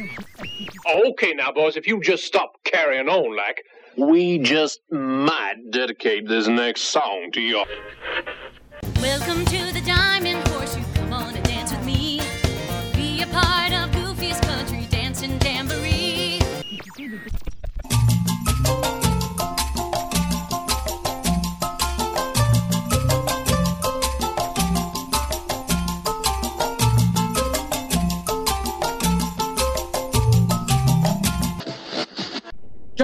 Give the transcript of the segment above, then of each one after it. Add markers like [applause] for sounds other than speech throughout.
Okay, now, boys, if you just stop carrying on like. We just might dedicate this next song to you. Welcome to the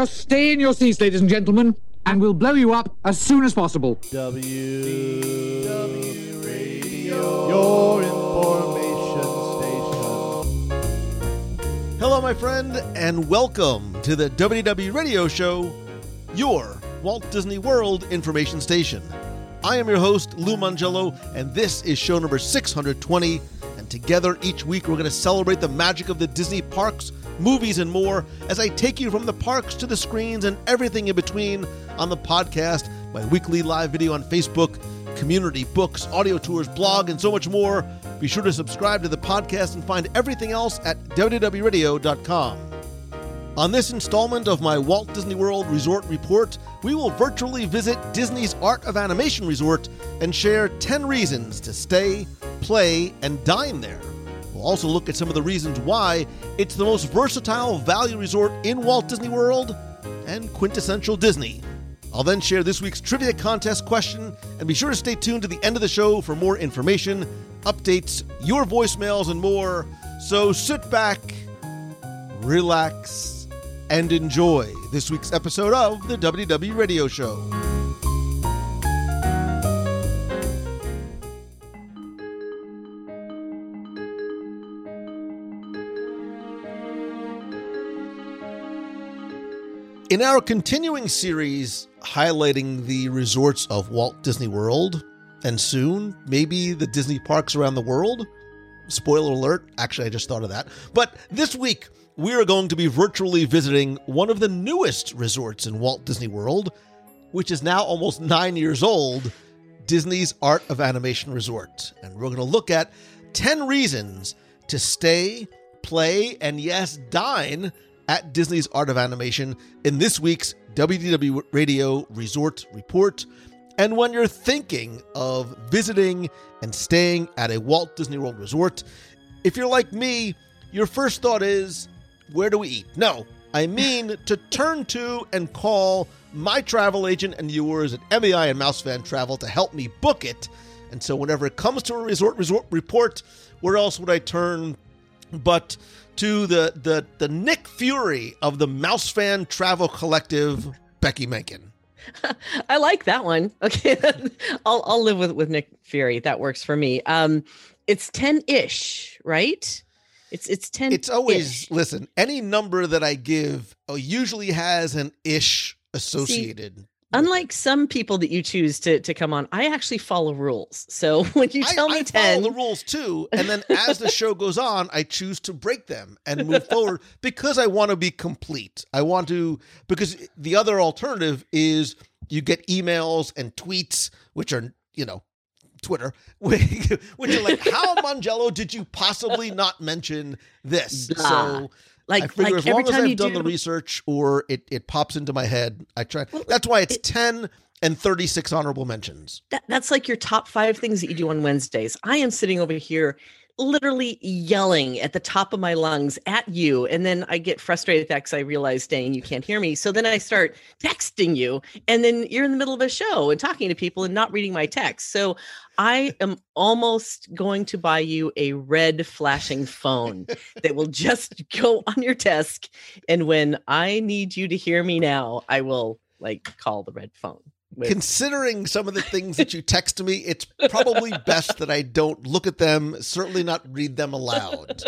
Just stay in your seats, ladies and gentlemen, and we'll blow you up as soon as possible. W W Radio, your information station. Hello, my friend, and welcome to the WDW Radio Show, your Walt Disney World information station. I am your host, Lou Mongello, and this is show number 620. And together each week, we're going to celebrate the magic of the Disney parks, movies, and more as I take you from the parks to the screens and everything in between on the podcast, my weekly live video on Facebook, community, books, audio tours, blog, and so much more. Be sure to subscribe to the podcast and find everything else at WDWRadio.com. On this installment of my Walt Disney World Resort Report, we will virtually visit Disney's Art of Animation Resort and share 10 reasons to stay, play, and dine there. Also look at some of the reasons why it's the most versatile value resort in Walt Disney World and quintessential Disney. I'll then share this week's trivia contest question, and be sure to stay tuned to the end of the show for more information, updates, your voicemails, and more. So sit back, relax, and enjoy this week's episode of the WW Radio Show. In our continuing series highlighting the resorts of Walt Disney World, and soon, maybe the Disney parks around the world, spoiler alert, actually, I just thought of that. But this week, we are going to be virtually visiting one of the newest resorts in Walt Disney World, which is now almost nine years old Disney's Art of Animation Resort. And we're going to look at 10 reasons to stay, play, and yes, dine at Disney's Art of Animation in this week's WDW Radio Resort Report. And when you're thinking of visiting and staying at a Walt Disney World resort, if you're like me, your first thought is, where do we eat? No, I mean [laughs] to turn to and call my travel agent and yours at MEI and Mouse Fan Travel to help me book it. And so whenever it comes to a resort resort report, where else would I turn but to the the the Nick Fury of the Mouse Fan Travel Collective, Becky Menken. [laughs] I like that one. Okay, [laughs] I'll I'll live with with Nick Fury. That works for me. Um, it's ten ish, right? It's it's ten. It's always listen. Any number that I give usually has an ish associated. See, unlike some people that you choose to to come on, I actually follow rules. So [laughs] when you tell I, me I ten, follow the rules too, and then [laughs] as the show goes on, I choose to break them and move forward because I want to be complete. I want to because the other alternative is you get emails and tweets, which are you know Twitter, [laughs] which are like, how Mongello did you possibly not mention this? Blah. So like I figure like as every long as time I've done do, the research or it, it pops into my head, I try. Well, That's why it's it- 10 and 36 honorable mentions. that, that's like your top five things that you do on Wednesdays. I am sitting over here literally yelling at the top of my lungs at you. And then I get frustrated because I realize, dang, you can't hear me. So then I start texting you. And then you're in the middle of a show and talking to people and not reading my text. So I am almost going to buy you a red flashing phone that will just go on your desk. And when I need you to hear me now, I will like call the red phone. Considering some of the things that you text me, it's probably [laughs] best that I don't look at them, certainly not read them aloud.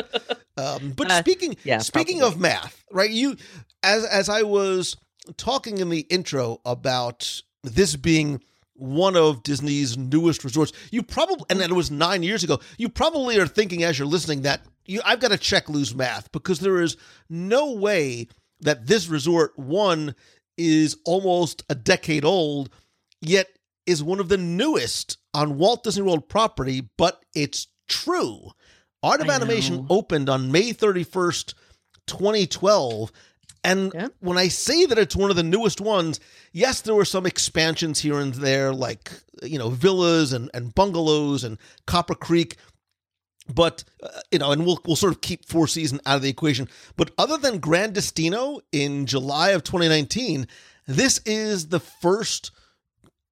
Um, but Uh, speaking yeah, speaking probably. of math, right? You as as I was talking in the intro about this being one of Disney's newest resorts, you probably and it was nine years ago. You probably are thinking as you're listening that you I've got to check Lou's math because there is no way that this resort one is almost a decade old, yet is one of the newest on Walt Disney World property, but it's true. Art of I Animation know. opened on May 31st, 2012. And Yeah. when I say that it's one of the newest ones, yes, there were some expansions here and there, like, you know, villas and, and bungalows and Copper Creek. But, uh, you know, and we'll, we'll sort of keep Four Seasons out of the equation. But other than Grand Destino in July of 2019, this is the first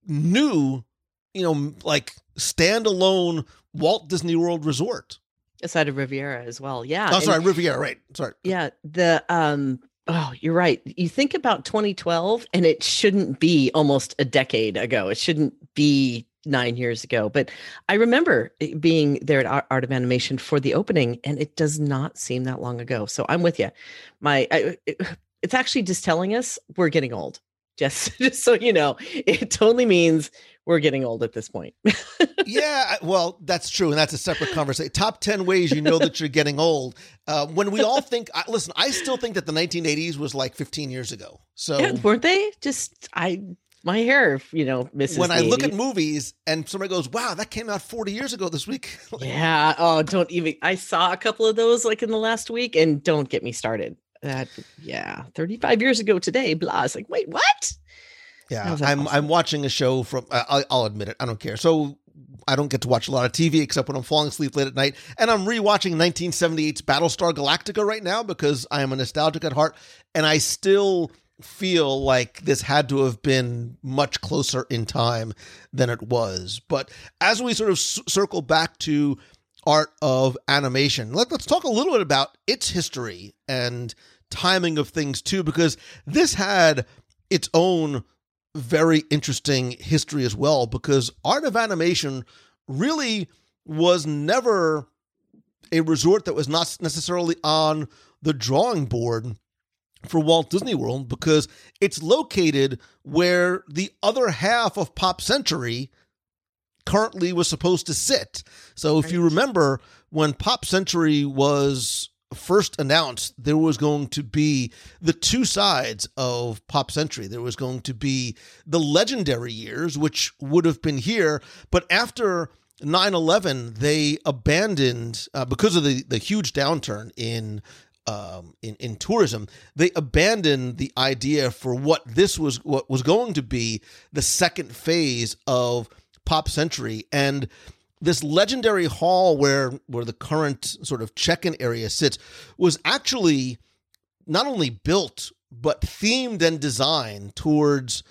new, you know, like standalone Walt Disney World resort. Aside of Riviera as well. Yeah. Oh, and- sorry, Riviera, right. Sorry. Yeah, the um oh, you're right. You think about 2012 and it shouldn't be almost a decade ago. It shouldn't be 9 years ago, but I remember being there at Art- Art of Animation for the opening and it does not seem that long ago. So I'm with you. My I, it- it's actually just telling us we're getting old. [laughs] Just just so you know, it totally means we're getting old at this point. [laughs] yeah, well, that's true, and that's a separate conversation. Top ten ways you know that you're getting old. Uh, when we all think, I, listen, I still think that the 1980s was like 15 years ago. So Yeah, [laughs] weren't they? Just I my hair, you know, misses when I look at movies and somebody goes, "Wow, that came out 40 years ago this week," [laughs] Yeah. Oh, don't even. I saw a couple of those like in the last week, and don't get me started. That yeah, thirty five years ago today. Blah. It's like, wait, what? Yeah, I'm possible? I'm watching a show from. Uh, I'll, I'll admit it. I don't care. So I don't get to watch a lot of TV except when I'm falling asleep late at night. And I'm rewatching 1978's Battlestar Galactica right now because I am a nostalgic at heart, and I still feel like this had to have been much closer in time than it was. But as we sort of c- circle back to art of animation, let, let's talk a little bit about its history and timing of things too, because this had its own very interesting history as well because art of animation really was never a resort that was not necessarily on the drawing board for Walt Disney World because it's located where the other half of Pop Century currently was supposed to sit. So if you remember when Pop Century was first announced, there was going to be the two sides of Pop Century. There was going to be the legendary years, which would have been here, but after 9-11 they abandoned uh, because of the, the huge downturn in um, in in tourism, they abandoned the idea for what this was what was going to be the second phase of Pop Century and this legendary hall where where the current sort of check-in area sits was actually not only built but themed and designed towards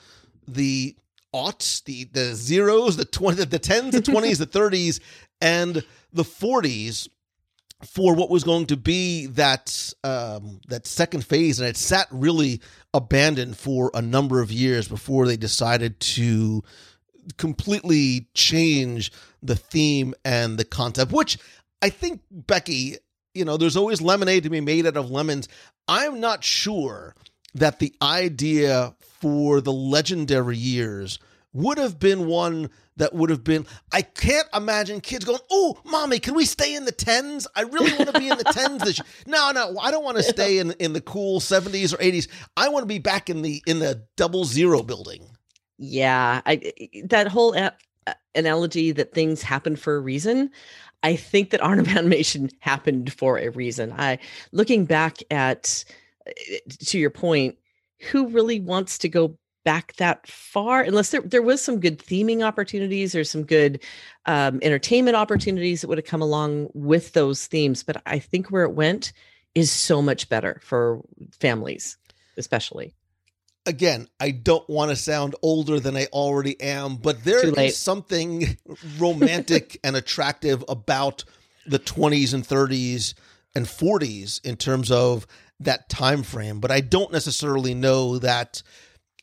the aughts, the the zeros, the twenty, the tens, the twenties, the [laughs] thirties, and the forties for what was going to be that um, that second phase, and it sat really abandoned for a number of years before they decided to completely change the theme and the concept. Which I think Becky, you know, there's always lemonade to be made out of lemons. I'm not sure that the idea for the legendary years would have been one that would have been I can't imagine kids going, "Oh, mommy, can we stay in the 10s? I really want to be in the 10s this year." [laughs] No, no, I don't want to stay in in the cool 70s or 80s. I want to be back in the in the double zero building. Yeah, I that whole a- analogy that things happen for a reason. I think that art [laughs] animation happened for a reason. I looking back at eh, to your point, who really wants to go back that far unless there there was some good theming opportunities or some good um, entertainment opportunities that would have come along with those themes. But I think where it went is so much better for families, especially. Again, I don't want to sound older than I already am, but there is something romantic [laughs] and attractive about the 20s and 30s and 40s in terms of that time frame. But I don't necessarily know that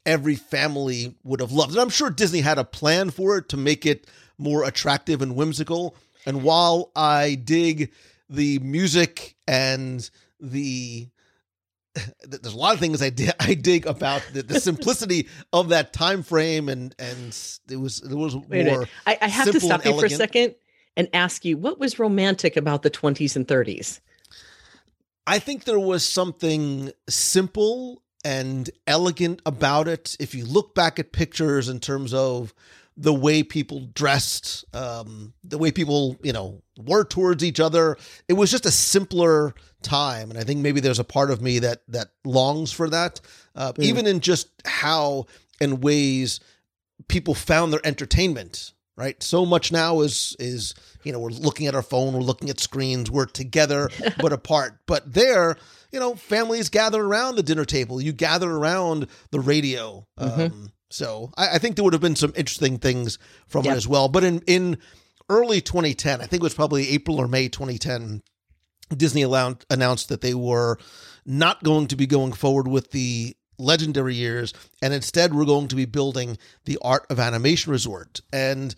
every family would have loved it. I'm sure Disney had a plan for it to make it more attractive and whimsical. And while I dig the music and the [laughs] there's a lot of things I dig, [laughs] I dig about the, the simplicity [laughs] of that time frame and and it was it was Wait more. I, I have to stop you for a second and ask you what was romantic about the 20s and 30s? I think there was something simple and elegant about it. If you look back at pictures in terms of the way people dressed, um, the way people, you know, were towards each other. It was just a simpler time, and I think maybe there's a part of me that that longs for that, uh, Mm. even in just how and ways people found their entertainment. Right, so much now is is you know we're looking at our phone, we're looking at screens, we're together [laughs] but apart. But there, you know, families gather around the dinner table. You gather around the radio. Um, so I, I think there would have been some interesting things from Yeah. it as well. But in in early 2010, I think it was probably April or May 2010, Disney allow- announced that they were not going to be going forward with the legendary years and instead we're going to be building the art of animation resort and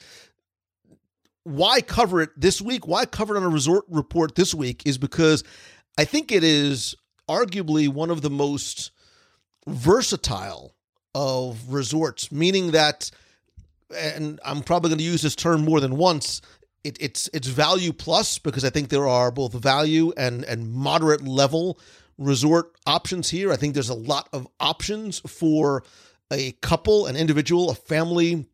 why cover it this week why cover it on a resort report this week is because i think it is arguably one of the most versatile of resorts meaning that and i'm probably going to use this term more than once it, it's it's value plus because I think there are both value and and moderate level resort options here. I think there's a lot of options for a couple, an individual, a family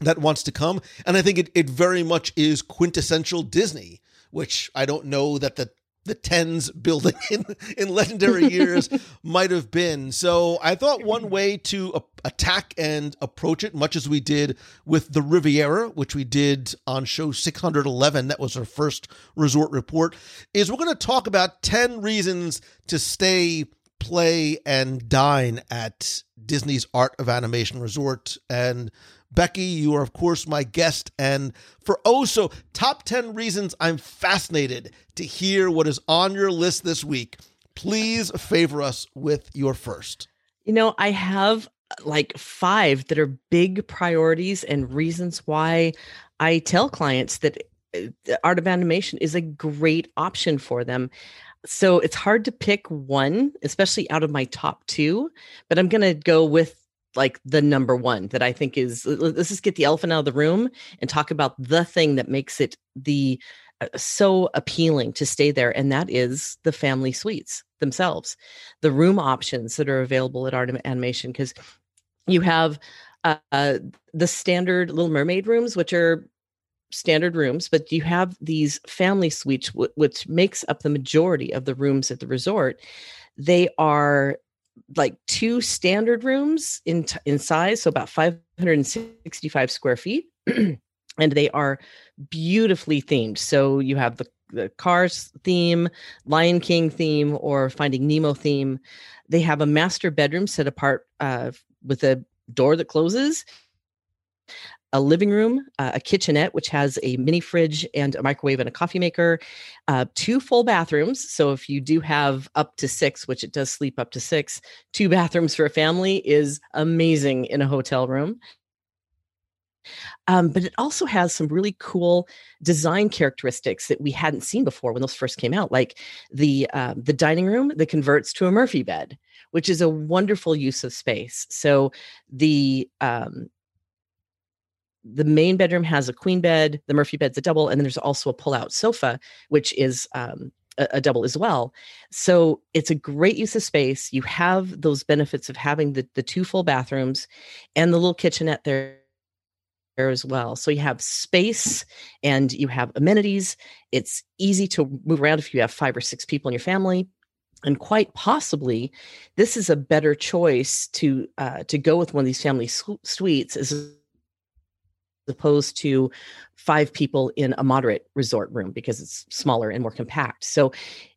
that wants to come, and I think it it very much is quintessential Disney, which I don't know that the the tens building in in legendary years [laughs] might have been. So I thought one way to a- attack and approach it, much as we did with the Riviera, which we did on show 611, that was our first resort report, is we're going to talk about 10 reasons to stay, play, and dine at Disney's Art of Animation Resort. And Becky, you are, of course, my guest. And for oh, so top 10 reasons I'm fascinated to hear what is on your list this week, please favor us with your first. You know, I have like five that are big priorities and reasons why I tell clients that uh, art of animation is a great option for them. So it's hard to pick one, especially out of my top two, but I'm going to go with like the number one that I think is let's just get the elephant out of the room and talk about the thing that makes it the uh, so appealing to stay there and that is the family suites themselves the room options that are available at art animation because you have uh, uh, the standard little mermaid rooms which are standard rooms but you have these family suites w- which makes up the majority of the rooms at the resort. They are like two standard rooms in t- in size so about 565 square feet [clears throat] and they are beautifully themed. So you have the the cars theme lion king theme or finding nemo theme. They have a master bedroom set apart uh, with a door that closes a living room, uh, a kitchenette, which has a mini fridge and a microwave and a coffee maker, uh, two full bathrooms. So if you do have up to six, which it does sleep up to six, two [laughs] bathrooms for a family is amazing in a hotel room. Um, but it also has some really cool design characteristics that we hadn't seen before when those first came out, like the uh, the dining room that converts to a Murphy bed, which is a wonderful use of space. So the um, the main bedroom has a queen bed, the Murphy bed's a double, and then there's also a pull-out sofa, which is um, a, a double as well. So it's a great use of space. You have those benefits of having the the two full bathrooms and the little kitchenette there as well. So you have space and you have amenities. It's easy to move around if you have five or six people in your family. And quite possibly, this is a better choice to uh, to go with one of these family su- suites as opposed to five people in a moderate resort room because it's smaller and more compact. So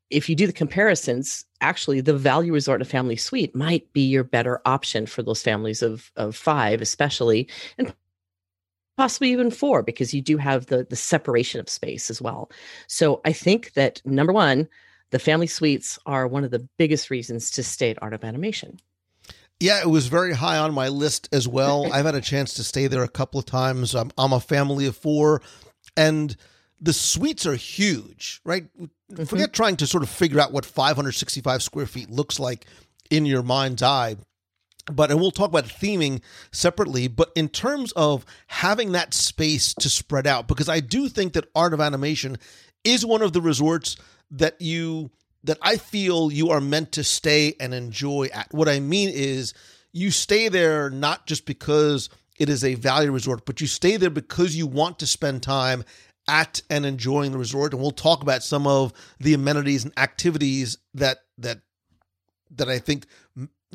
if you do the comparisons, actually the value resort and family suite might be your better option for those families of of five, especially, and possibly even four, because you do have the the separation of space as well. So I think that number one, the family suites are one of the biggest reasons to stay at Art of Animation. Yeah, it was very high on my list as well. [laughs] I've had a chance to stay there a couple of times. I'm, I'm a family of four, and the suites are huge, right? Mm-hmm. Forget trying to sort of figure out what 565 square feet looks like in your mind's eye. But, and we'll talk about theming separately, but in terms of having that space to spread out, because I do think that Art of Animation is one of the resorts that you that I feel you are meant to stay and enjoy at. What I mean is you stay there not just because it is a value resort, but you stay there because you want to spend time at and enjoying the resort. And we'll talk about some of the amenities and activities that that that I think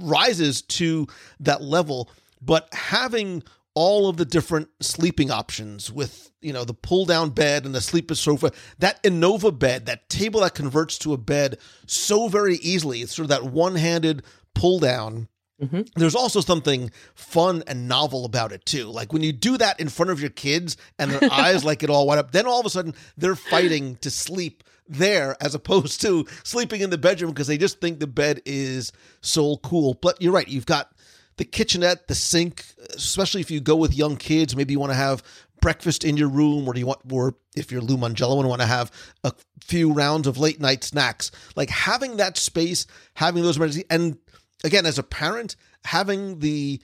rises to that level. But having all of the different sleeping options with you know the pull down bed and the sleeper sofa that innova bed that table that converts to a bed so very easily it's sort of that one-handed pull down Mm-hmm. there's also something fun and novel about it too. Like when you do that in front of your kids and their [laughs] eyes like it all wide up, then all of a sudden they're fighting to sleep there as opposed to sleeping in the bedroom because they just think the bed is so cool. But you're right, you've got the kitchenette, the sink, especially if you go with young kids, maybe you want to have breakfast in your room or do you want or if you're Lou Mongello and want to have a few rounds of late night snacks. Like having that space, having those amenities and again as a parent having the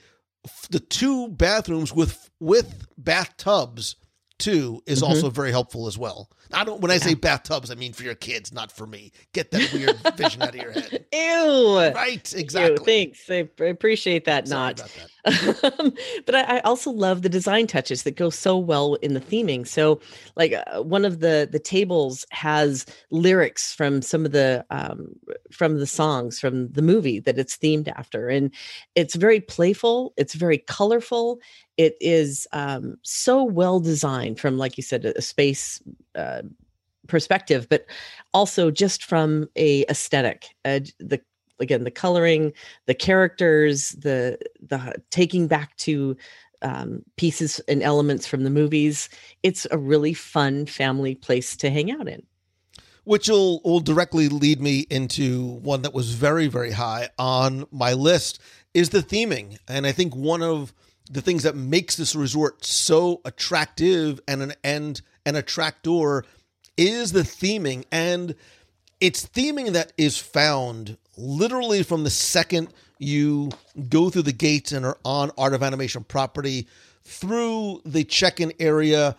the two bathrooms with with bathtubs too is mm-hmm. also very helpful as well. I don't when I say bathtubs I mean for your kids not for me. Get that weird [laughs] vision out of your head. Ew. Right, Ew, exactly. thanks. I appreciate that. Sorry not. about that. [laughs] Um, but I, I also love the design touches that go so well in the theming. So, like uh, one of the the tables has lyrics from some of the um, from the songs from the movie that it's themed after, and it's very playful. It's very colorful. It is um, so well designed from, like you said, a, a space. Uh, perspective but also just from a aesthetic uh, the again the coloring the characters the the taking back to um, pieces and elements from the movies it's a really fun family place to hang out in. Which will will directly lead me into one that was very very high on my list is the theming. And i think one of the things that makes this resort so attractive and an and an attractor is the theming. And it's theming that is found literally from the second you go through the gates and are on art of animation property through the check-in area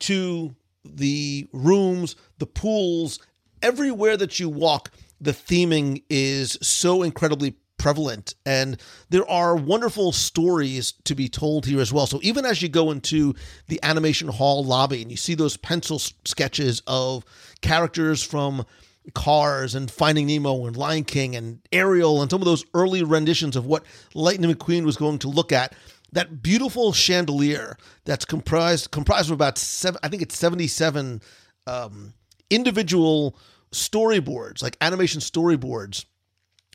to the rooms, the pools, everywhere that you walk, the theming is so incredibly prevalent. And there are wonderful stories to be told here as well. So even as you go into the animation hall lobby and you see those pencil sketches of characters from Cars and Finding Nemo and Lion King and Ariel and some of those early renditions of what Lightning McQueen was going to look at. That beautiful chandelier that's comprised comprised of about seven, I think it's seventy seven um, individual storyboards, like animation storyboards,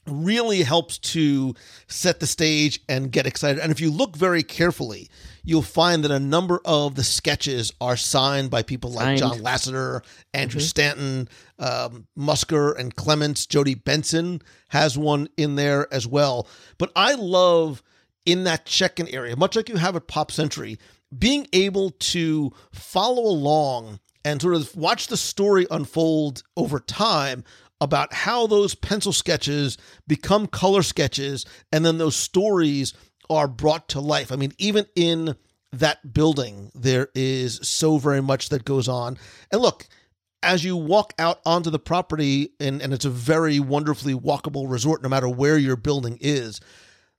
really helps to set the stage and get excited. And if you look very carefully, you'll find that a number of the sketches are signed by people like Signed. John Lasseter, Andrew Stanton, um, Musker, and Clements. Jodi Benson has one in there as well. But I love in that check-in area, much like you have at Pop Century, being able to follow along and sort of watch the story unfold over time about how those pencil sketches become color sketches and then those stories are brought to life. I mean, even in that building, there is so very much that goes on. And look, as you walk out onto the property, and, and it's a very wonderfully walkable resort, no matter where your building is,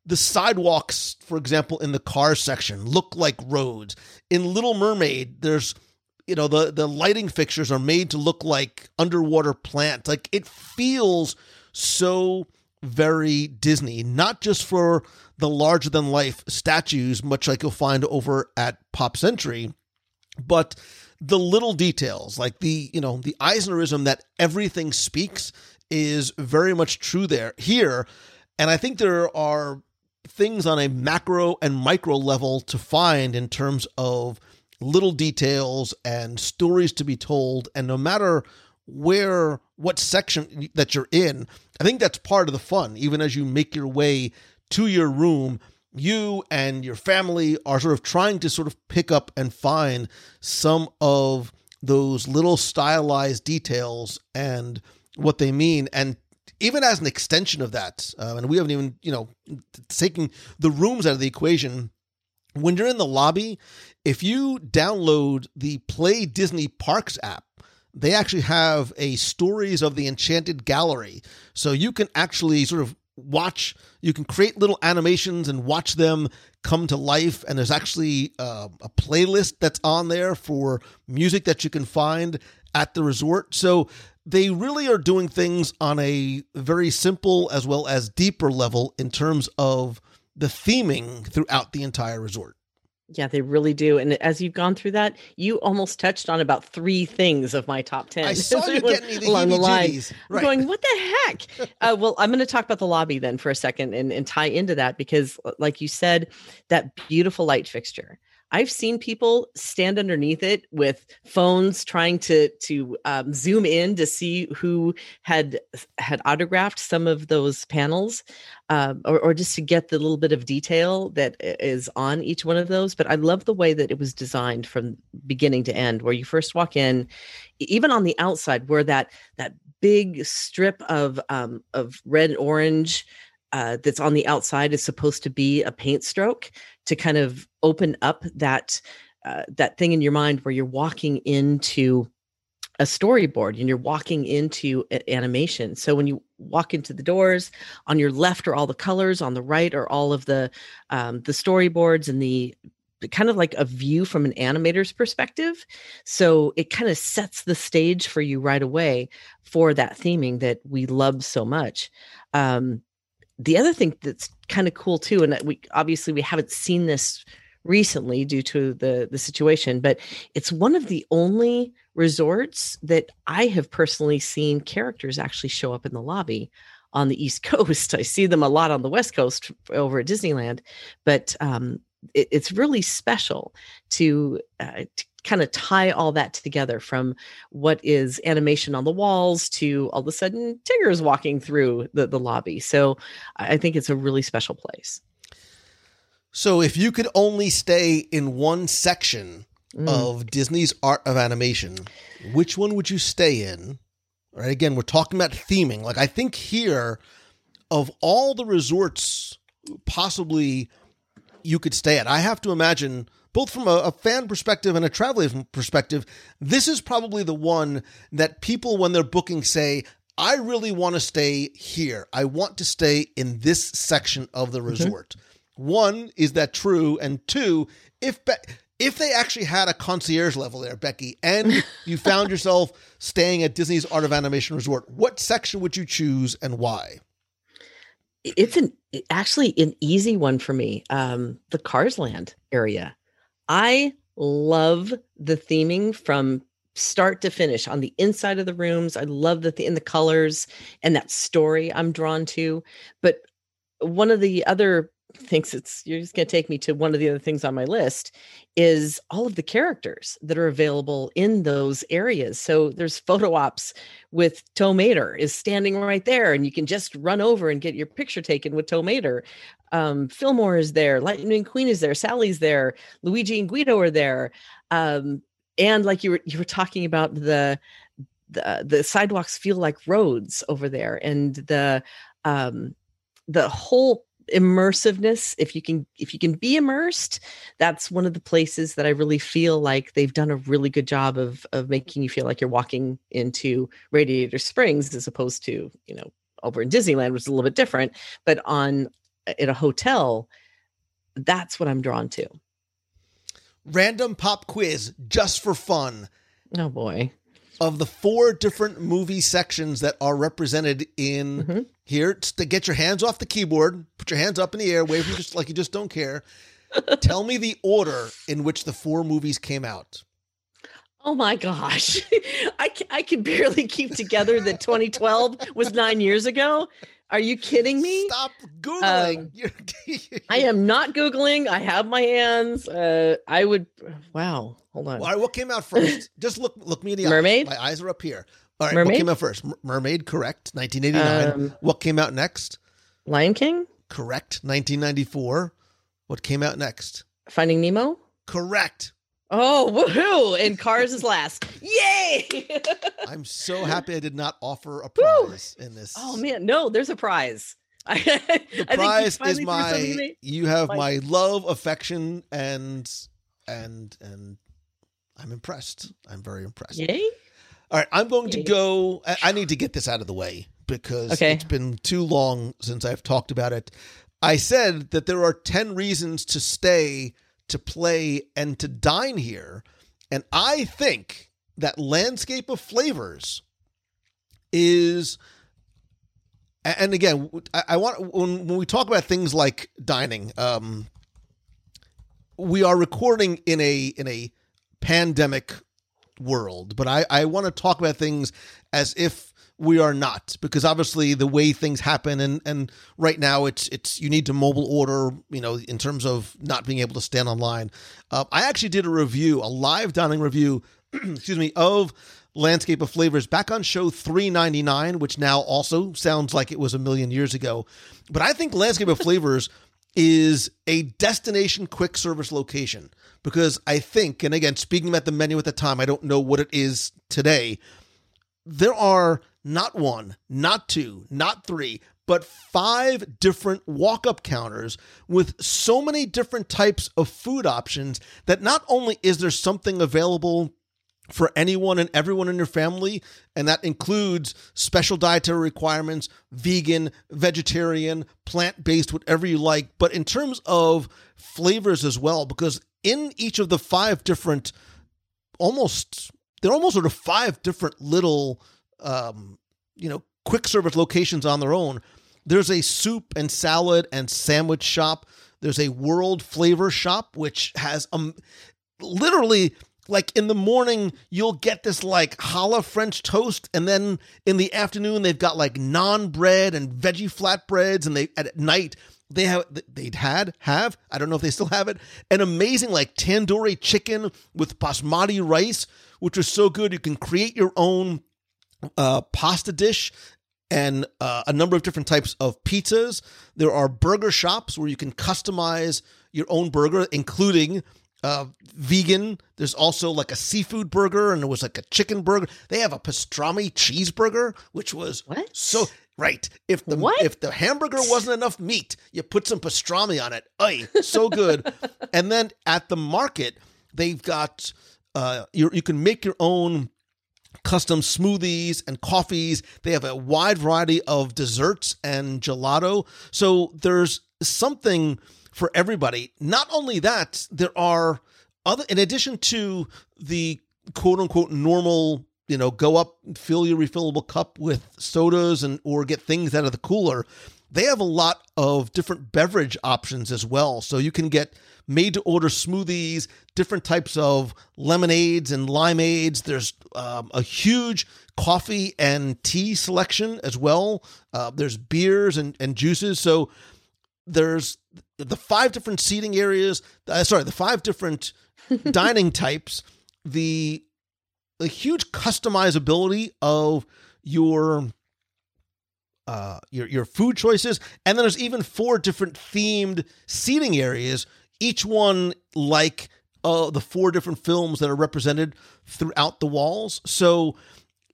the sidewalks, for example, in the car section look like roads. In Little Mermaid, there's you know the the lighting fixtures are made to look like underwater plants. Like it feels so very Disney, not just for the larger than life statues, much like you'll find over at Pop Century, but the little details, like the you know the Eisnerism that everything speaks, is very much true there here, and I think there are things on a macro and micro level to find in terms of little details and stories to be told and no matter where what section that you're in i think that's part of the fun. Even as you make your way to your room you and your family are sort of trying to sort of pick up and find some of those little stylized details and what they mean. And even as an extension of that uh, and we haven't even you know taking the rooms out of the equation when you're in the lobby if you download the play disney parks app they actually have a stories of the enchanted gallery. So you can actually sort of watch you can create little animations and watch them come to life. And there's actually uh, a playlist that's on there for music that you can find at the resort. So they really are doing things on a very simple as well as deeper level in terms of the theming throughout the entire resort Yeah, they really do. And as you've gone through that, you almost touched on about three things of my top 10. i [laughs] saw you getting me the along the line. right going, what the heck? [laughs] uh, well, I'm going to talk about the lobby then for a second and, and tie into that because, uh, like you said, that beautiful light fixture. I've seen people stand underneath it with phones trying to to um, zoom in to see who had had autographed some of those panels, um, or, or just to get the little bit of detail that is on each one of those. But I love the way that it was designed from beginning to end, where you first walk in, even on the outside, where that that big strip of um, of red orange uh, that's on the outside is supposed to be a paint stroke to kind of open up that uh, that thing in your mind where you're walking into a storyboard and you're walking into animation. So when you walk into the doors, on your left are all the colors, on the right are all of the um, the storyboards and the kind of like a view from an animator's perspective. So it kind of sets the stage for you right away for that theming that we love so much. Um, the other thing that's kind of cool too, and we obviously we haven't seen this recently due to the the situation, but it's one of the only resorts that I have personally seen characters actually show up in the lobby on the East [laughs] Coast. I see them a lot on the West Coast over at Disneyland, but um, it, it's really special to, uh, to kind of tie all that together from what is animation on the walls to all of a sudden Tigger's walking through the, the lobby. So I think it's a really special place. So if you could only stay in one section Mm. of Disney's Art of Animation, which one would you stay in? Right again, we're talking about theming. Like I think here of all the resorts possibly you could stay at, I have to imagine both from a, a fan perspective and a traveler perspective, this is probably the one that people when they're booking say, I really want to stay here. I want to stay in this section of the resort. One, is that true? And two, if Be- if they actually had a concierge level there, Becky, and [laughs] you found yourself staying at Disney's Art of Animation Resort, what section would you choose and why? It's an actually an easy one for me. Um, the Cars Land area. I love the theming from start to finish on the inside of the rooms. I love the th- in the colors and that story I'm drawn to. But one of the other things it's you're just going to take me to one of the other things on my list is all of the characters that are available in those areas. So there's photo ops with Tow Mater is standing right there, and you can just run over and get your picture taken with Tow Mater. Um, Fillmore is there, Lightning Queen is there, Sally's there, Luigi and Guido are there, um, and like you were you were talking about the the the sidewalks feel like roads over there, and the um, the whole immersiveness if you can if you can be immersed that's one of the places that i really feel like they've done a really good job of of making you feel like you're walking into radiator springs as opposed to you know over in disneyland which is a little bit different but on at a hotel that's what i'm drawn to Random pop quiz just for fun. oh boy Of the four different movie sections that are represented in Mhm. here, to get your hands off the keyboard, put your hands up in the air, wave just like you just don't care. [laughs] Tell me the order in which the four movies came out. Oh my gosh. [laughs] I, I can barely keep together that 2012 was nine years ago. Are you kidding me? Stop googling. Um, I am not Googling. I have my hands. Uh, I would, wow. Hold on. All right, what came out first? [laughs] Just look look me in the Mermaid? eyes. My eyes are up here. All right, what Mermaid? came out first? Mermaid, correct. 1989. Um, what came out next? Lion King? Correct. 1994. What came out next? Finding Nemo? Correct. Oh, woohoo! And Cars is last. Yay! [laughs] I'm so happy I did not offer a prize in this. oh man, no, there's a prize. [laughs] The prize is my you have my- my love, affection, and and and I'm impressed. I'm very impressed. Yay! All right, I'm going to go. I, I need to get this out of the way because Okay. it's been too long since I've talked about it. I said that there are 10 reasons to stay, to play, and to dine here. And I think that Landscape of Flavors is. And again, I, want when, when we talk about things like dining, um, we are recording in a in a pandemic world, but I, I want to talk about things as if we are not, because obviously the way things happen and, and right now it's it's you need to mobile order, you know, in terms of not being able to stand online. Uh, I actually did a review, a live dining review, [clears throat] excuse me, of Landscape of Flavors back on show 399, which now also sounds like it was a million years ago. But I think Landscape of Flavors [laughs] is a destination quick service location because I think, and again, speaking about the menu at the time, I don't know what it is today. There are not one, not two, not three, but five different walk up counters with so many different types of food options that not only is there something available for anyone and everyone in your family, and that includes special dietary requirements, vegan, vegetarian, plant based, whatever you like. But in terms of flavors as well, because in each of the five different, almost, they're almost sort of five different little, um, you know, quick service locations on their own. There's a soup and salad and sandwich shop. There's a world flavor shop, which has um, literally like in the morning you'll get this like challah french toast and then in the afternoon they've got like naan bread and veggie flatbreads and they at night they have they'd had have i don't know if they still have it an amazing like tandoori chicken with basmati rice which was so good you can create your own uh, pasta dish and uh, a number of different types of pizzas. There are burger shops where you can customize your own burger, including uh, vegan. There's also like a seafood burger, and there was like a chicken burger. They have a pastrami cheeseburger, which was What? so right. If the What? if the hamburger wasn't enough meat, you put some pastrami on it. Ay, so good. [laughs] and then at the market, they've got uh, you you can make your own custom smoothies and coffees. They have a wide variety of desserts and gelato. So there's something for everybody. Not only that, there are other, in addition to the quote unquote normal, you know, go up, fill your refillable cup with sodas and or get things out of the cooler. They have a lot of different beverage options as well. So you can get made to order smoothies, different types of lemonades and limeades. There's um, a huge coffee and tea selection as well. Uh, there's beers and, and juices. So there's the five different seating areas. Uh, sorry, the five different [laughs] dining types. The the huge customizability of your uh, your your food choices, and then there's even four different themed seating areas, each one like uh, the four different films that are represented throughout the walls. So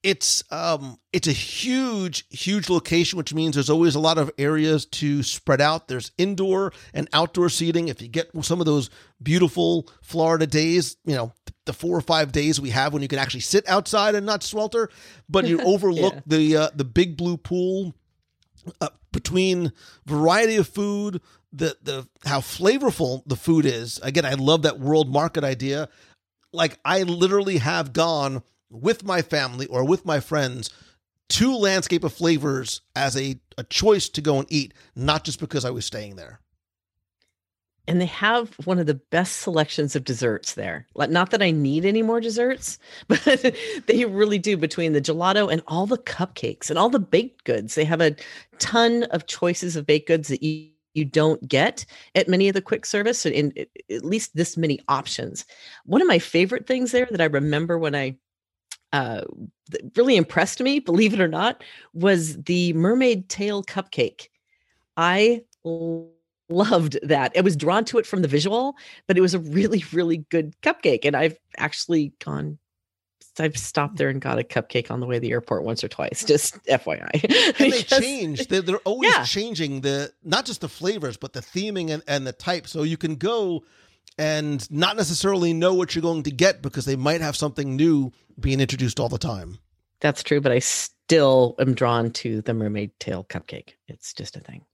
it's um it's a huge huge location which means there's always a lot of areas to spread out there's indoor and outdoor seating if you get some of those beautiful florida days you know the four or five days we have when you can actually sit outside and not swelter but you [laughs] overlook Yeah. the uh, the big blue pool uh, between variety of food the the how flavorful the food is. Again i love that world market idea. Like i literally have gone with my family or with my friends to landscape of flavors as a, a choice to go and eat not just because i was staying there and they have one of the best selections of desserts there. Not that I need any more desserts, [laughs] but they really do. Between the gelato and all the cupcakes and all the baked goods, they have a ton of choices of baked goods that you you don't get at many of the quick service and in at least this many options. One of my favorite things there that I remember when I uh, really impressed me, believe it or not, was the mermaid tail cupcake. I loved that. I was drawn to it from the visual, but it was a really, [laughs] really good cupcake. And I've actually gone, I've stopped there and got a cupcake on the way to the airport once or twice, just [laughs] FYI. and they [laughs] change. They're, they're always Yeah. changing the not just the flavors but the theming and, and the type so you can go and not necessarily know what you're going to get because they might have something new being introduced all the time That's true, but I still am drawn to the mermaid tail cupcake. It's just a thing.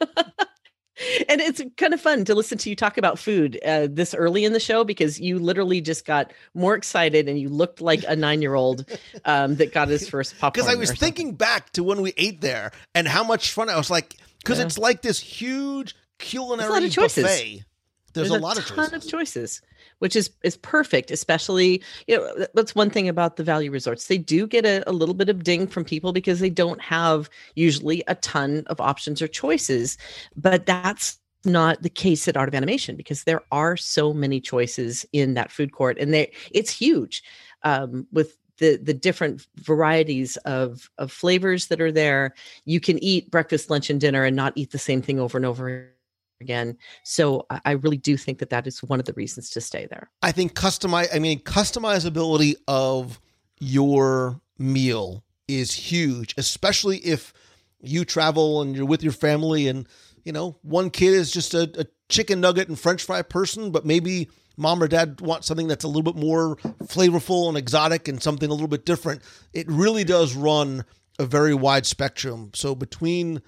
[laughs] and it's kind of fun to listen to you talk about food uh, this early in the show because you literally just got more excited and you looked like a nine-year-old um, that got his first popcorn. Because I was thinking back to when we ate there and how much fun I was like, because Yeah. it's like this huge culinary lot of choices. buffet. There's, a, lot of ton choices. of choices, which is is perfect. Especially, you know, that's one thing about the value resorts. They do get a, a little bit of ding from people because they don't have usually a ton of options or choices. But that's not the case at Art of Animation because there are so many choices in that food court, and they it's huge um, with the the different varieties of of flavors that are there. You can eat breakfast, lunch, and dinner, and not eat the same thing over and over again. So I, really do think that that is one of the reasons to stay there. I think customize. I mean, customizability of your meal is huge, especially if you travel and you're with your family, and you know, one kid is just a, a chicken nugget and French fry person, but maybe mom or dad want something that's a little bit more flavorful and exotic and something a little bit different. It really does run a very wide spectrum. So between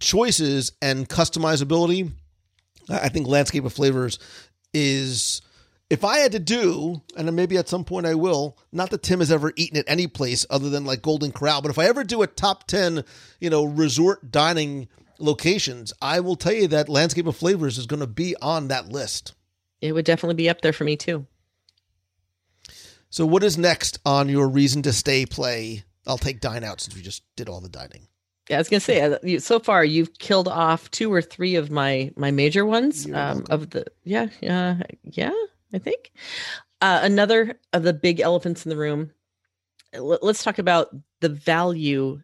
choices and customizability, I think landscape of flavors is if I had to do, and maybe at some point I will, not that Tim has ever eaten at any place other than like Golden Corral, but if I ever do a top 10, you know, resort dining locations, I will tell you that Landscape of Flavors is going to be on that list. It would definitely be up there for me too. So, what is next on your reason to stay play? I'll take dine out since we just did all the dining. Yeah, I was gonna say uh, so far you've killed off two or three of my my major ones um, of the yeah yeah yeah I think uh, another of the big elephants in the room. Let, let's talk about the value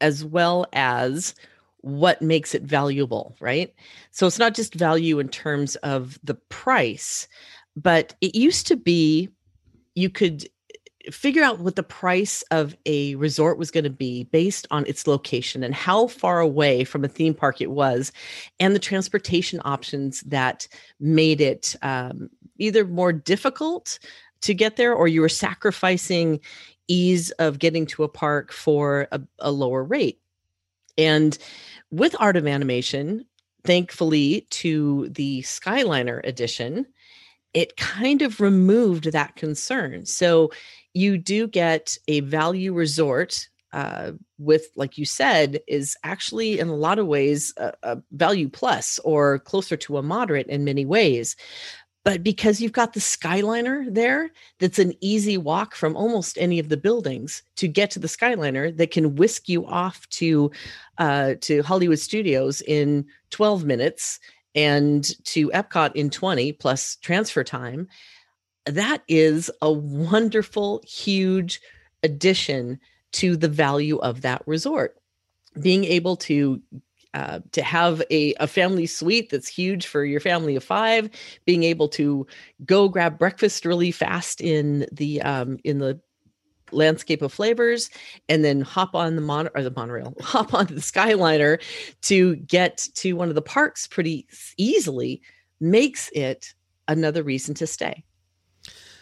as well as what makes it valuable, right? So it's not just value in terms of the price, but it used to be you could figure out what the price of a resort was going to be based on its location and how far away from a theme park it was and the transportation options that made it um, either more difficult to get there or you were sacrificing ease of getting to a park for a, a lower rate. And with art of animation thankfully to the skyliner edition it kind of removed that concern. So you do get a value resort uh, with, like you said, is actually in a lot of ways a, a value plus or closer to a moderate in many ways. But because you've got the Skyliner there, that's an easy walk from almost any of the buildings to get to the Skyliner that can whisk you off to uh, to Hollywood Studios in 12 minutes and to Epcot in 20 plus transfer time that is a wonderful, huge addition to the value of that resort. Being able to uh, to have a, a family suite that's huge for your family of five, being able to go grab breakfast really fast in the um, in the landscape of flavors, and then hop on the mon or the monorail, [laughs] hop onto the Skyliner to get to one of the parks pretty easily, makes it another reason to stay.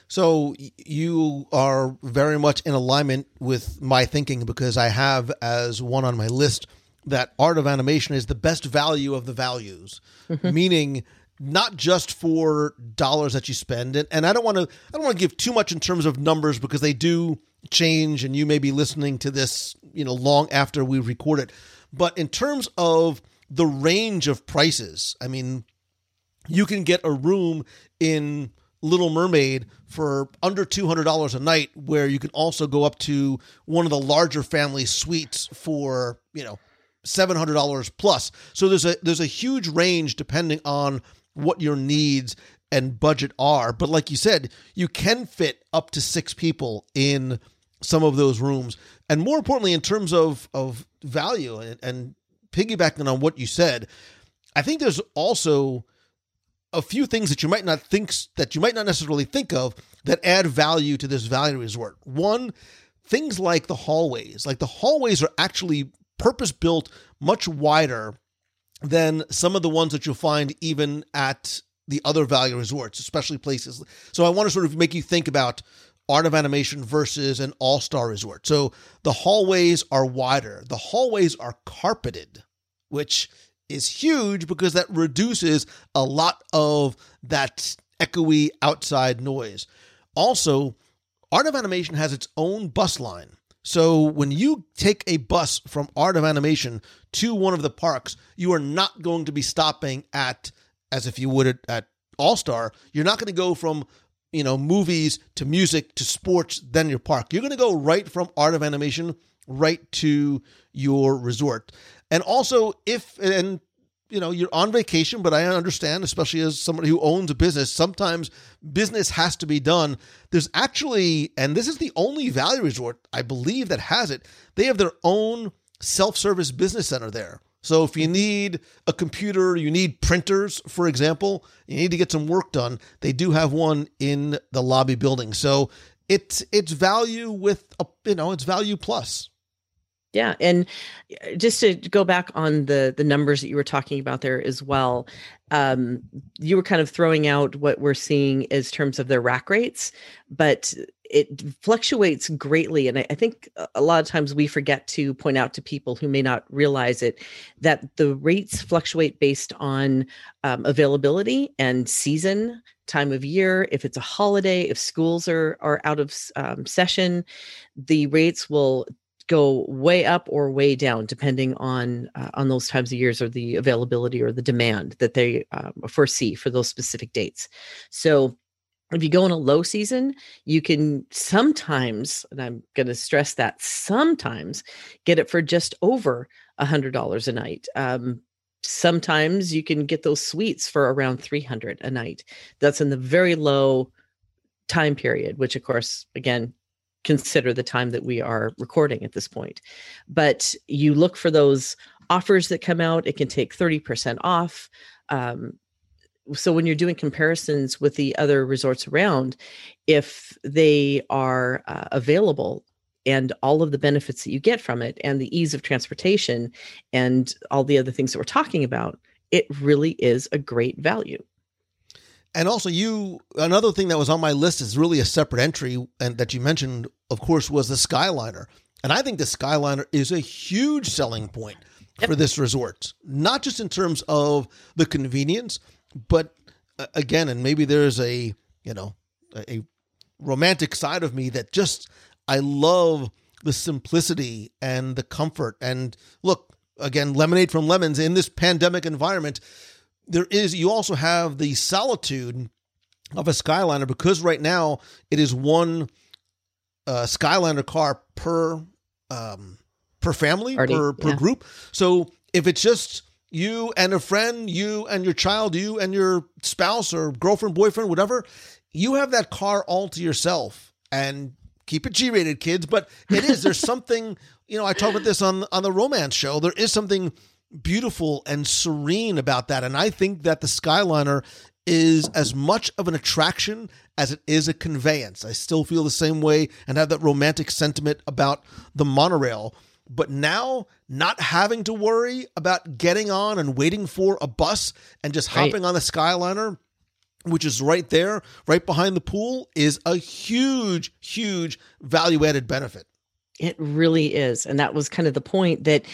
So you are very much in alignment with my thinking because I have as one on my list that art of animation is the best value of the values, [laughs] meaning not just for dollars that you spend. And, and I don't want to I don't want to give too much in terms of numbers because they do change and you may be listening to this, you know, long after we record it. But in terms of the range of prices, I mean, you can get a room in Little Mermaid for under $200 a night where you can also go up to one of the larger family suites for, you know, $700 plus. So there's a there's a huge range depending on what your needs and budget are. But like you said, you can fit up to 6 people in some of those rooms. And more importantly in terms of of value and, and piggybacking on what you said, I think there's also a few things that you might not think that you might not necessarily think of that add value to this value resort. One, things like the hallways. Like the hallways are actually purpose built much wider than some of the ones that you'll find even at the other value resorts, especially places. So I want to sort of make you think about Art of Animation versus an All Star Resort. So the hallways are wider, the hallways are carpeted, which is huge because that reduces a lot of that echoey outside noise. Also, Art of Animation has its own bus line. So when you take a bus from Art of Animation to one of the parks, you are not going to be stopping at, as if you would at, at All Star, you're not going to go from you know movies to music to sports then your park you're going to go right from art of animation right to your resort and also if and you know you're on vacation but i understand especially as somebody who owns a business sometimes business has to be done there's actually and this is the only value resort i believe that has it they have their own self-service business center there so if you mm-hmm. need a computer, you need printers, for example, you need to get some work done, they do have one in the lobby building. So it's it's value with a you know, it's value plus. Yeah, and uh, just to go back on the the numbers that you were talking about there as well, um, you were kind of throwing out what we're seeing as terms of their rack rates, but it fluctuates greatly and I, I, think a lot of times we forget to point out to people who may not realize it that the rates fluctuate based on um, availability and season time of year if it's a holiday if schools are are out of um, session the rates will go way up or way down depending on uh, on those times of years or the availability or the demand that they uh, foresee for those specific dates so if you go in a low season, you can sometimes, and I'm going to stress that sometimes, get it for just over a hundred dollars a night. Um, sometimes you can get those suites for around 300 a night. That's in the very low time period, which of course, again, consider the time that we are recording at this point. But you look for those offers that come out. It can take 30% off. Um, so when you're doing comparisons with the other resorts around if they are uh, available and all of the benefits that you get from it and the ease of transportation and all the other things that we're talking about it really is a great value and also you another thing that was on my list is really a separate entry and that you mentioned of course was the skyliner and i think the skyliner is a huge selling point yep. for this resort not just in terms of the convenience but uh, again, and maybe there's a you know a romantic side of me that just I love the simplicity and the comfort. And look, again, lemonade from lemons in this pandemic environment. There is you also have the solitude of a Skyliner because right now it is one uh, Skyliner car per um, per family per per yeah. group. So if it's just you and a friend, you and your child, you and your spouse or girlfriend, boyfriend, whatever, you have that car all to yourself and keep it G rated, kids. But it is, there's [laughs] something, you know, I talk about this on, on the romance show. There is something beautiful and serene about that. And I think that the Skyliner is as much of an attraction as it is a conveyance. I still feel the same way and have that romantic sentiment about the monorail. But now, not having to worry about getting on and waiting for a bus and just hopping on the Skyliner, which is right there, right behind the pool, is a huge, huge value added benefit. It really is. And that was kind of the point that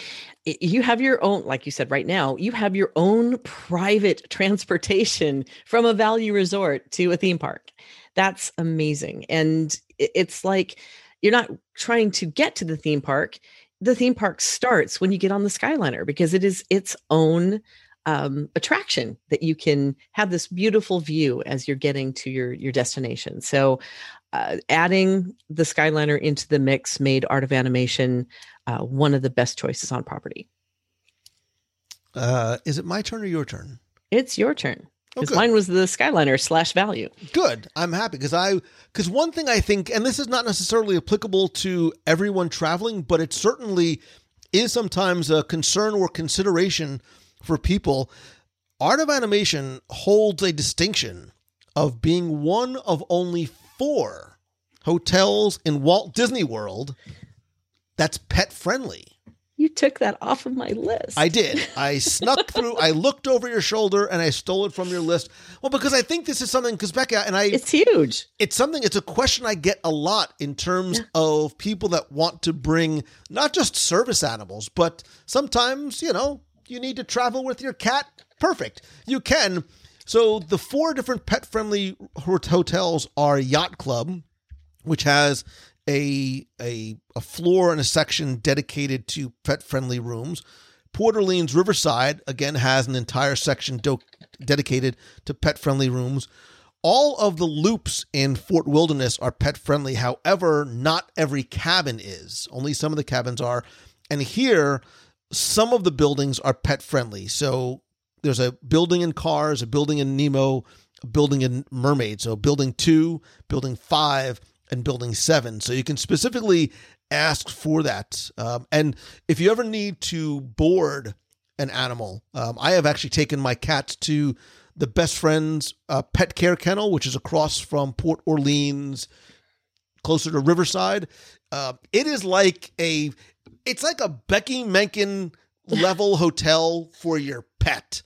you have your own, like you said right now, you have your own private [laughs] transportation from a value resort to a theme park. That's amazing. And it's like you're not trying to get to the theme park the theme park starts when you get on the Skyliner because it is its own um, attraction that you can have this beautiful view as you're getting to your your destination. So, uh, adding the Skyliner into the mix made Art of Animation uh, one of the best choices on property. Uh, is it my turn or your turn? It's your turn. Because oh, mine was the Skyliner slash value. Good. I'm happy because I because one thing I think, and this is not necessarily applicable to everyone traveling, but it certainly is sometimes a concern or consideration for people. Art of Animation holds a distinction of being one of only four hotels in Walt Disney World that's pet friendly. You took that off of my list. I did. I snuck through. I looked over your shoulder and I stole it from your list. Well, because I think this is something. Because Becca and I, it's huge. it's something. It's a question I get a lot in terms of people that want to bring not just service animals, but sometimes you know you need to travel with your cat. Perfect. You can. So the four different pet friendly hotels are Yacht Club, which has a a a floor and a section dedicated to pet friendly rooms. Port Orleans Riverside again has an entire section do- dedicated to pet friendly rooms. All of the loops in Fort Wilderness are pet friendly. However, not every cabin is. Only some of the cabins are. And here, some of the buildings are pet friendly. So there's a building in Cars, a building in Nemo, a building in Mermaid. So building two, building five, and building seven. So you can specifically ask for that. Um, and if you ever need to board an animal, um, I have actually taken my cat to the best friend's uh, pet care kennel, which is across from Port Orleans, closer to Riverside. Uh, it is like a, it's like a Becky Menken level hotel for your pet.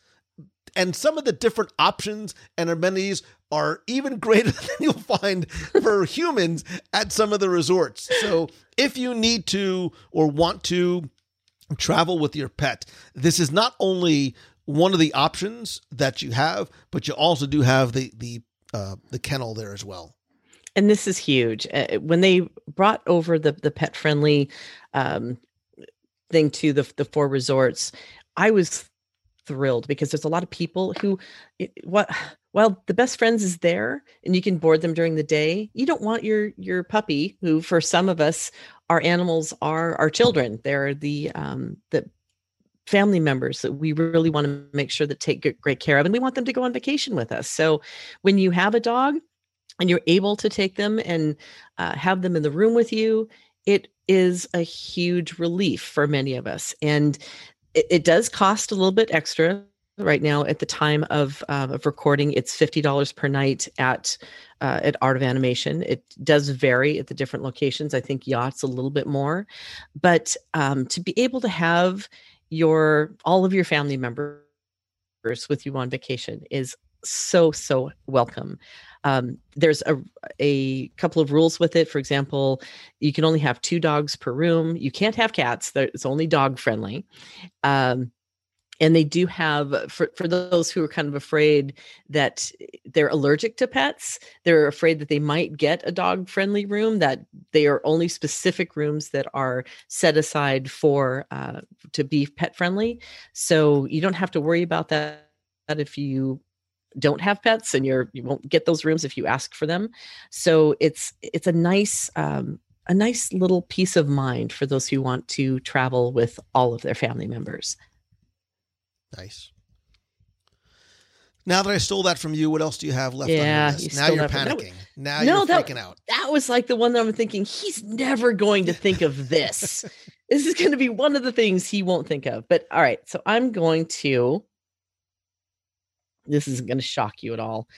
And some of the different options and amenities are even [laughs] greater than you'll find for [laughs] humans at some of the resorts. So if you need to or want to travel with your pet, this is not only one of the options that you have, but you also do have the the uh, the kennel there as well. and this is huge. Uh, when they brought over the the pet friendly um, thing to the the four resorts, I was thrilled because there's a lot of people who what while the best friends is there and you can board them during the day you don't want your your puppy who for some of us our animals are our children. They're the um the family members that we really want to make sure that take great care of and we want them to go on vacation with us. So when you have a dog and you're able to take them and uh, have them in the room with you it is a huge relief for many of us. And it, it does cost a little bit extra right now at the time of uh, of recording. It's $50 per night at uh, at art of animation. It does vary at the different locations. I think yachts a little bit more. But um, to be able to have your all of your family members with you on vacation is so so welcome. Um, there's a, a couple of rules with it. For example you can only have two dogs per room. You can't have cats. It's only dog friendly. Um, and they do have for, for those who are kind of afraid that they're allergic to pets they're afraid that they might get a dog friendly room that they are only specific rooms that are set aside for uh, to be pet friendly. So you don't have to worry about that if you don't have pets and you're you won't get those rooms if you ask for them so it's it's a nice um, a nice little peace of mind for those who want to travel with all of their family members Nice. Now that I stole that from you, what else do you have left on Yeah, your list? you now you're that from- that panicking. now No, you're that- freaking out. that was like the one that I'm thinking he's never going to think of this. [laughs] this is going to be one of the things he won't think of. But all right, so I'm going to. This isn't going to shock you at all,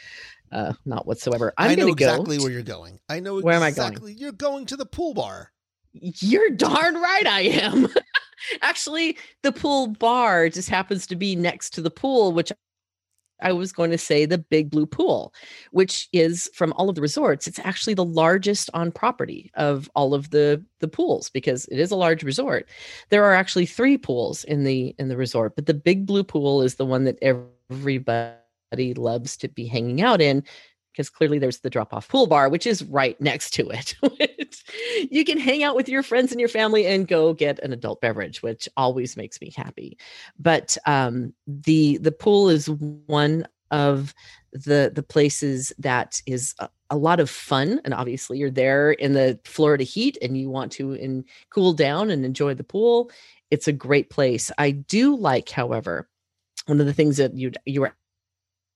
uh, not whatsoever. I'm I know going to go. exactly where you're going. I know Where am I going? exactly. You're going to the pool bar. You're darn right I am. [laughs] Actually, the pool bar just happens to be next to the pool, which I was going to say the Big Blue Pool, which is from all of the resorts. It's actually the largest on property of all of the the pools because it is a large resort. There are actually three pools in the in the resort, but the Big Blue Pool is the one that everybody loves to be hanging out in because clearly there's the drop off pool bar, which is right next to it. [laughs] You can hang out with your friends and your family and go get an adult beverage, which always makes me happy. But um, the the pool is one of the the places that is a, a lot of fun, and obviously you're there in the Florida heat and you want to in, cool down and enjoy the pool. It's a great place. I do like, however, one of the things that you you were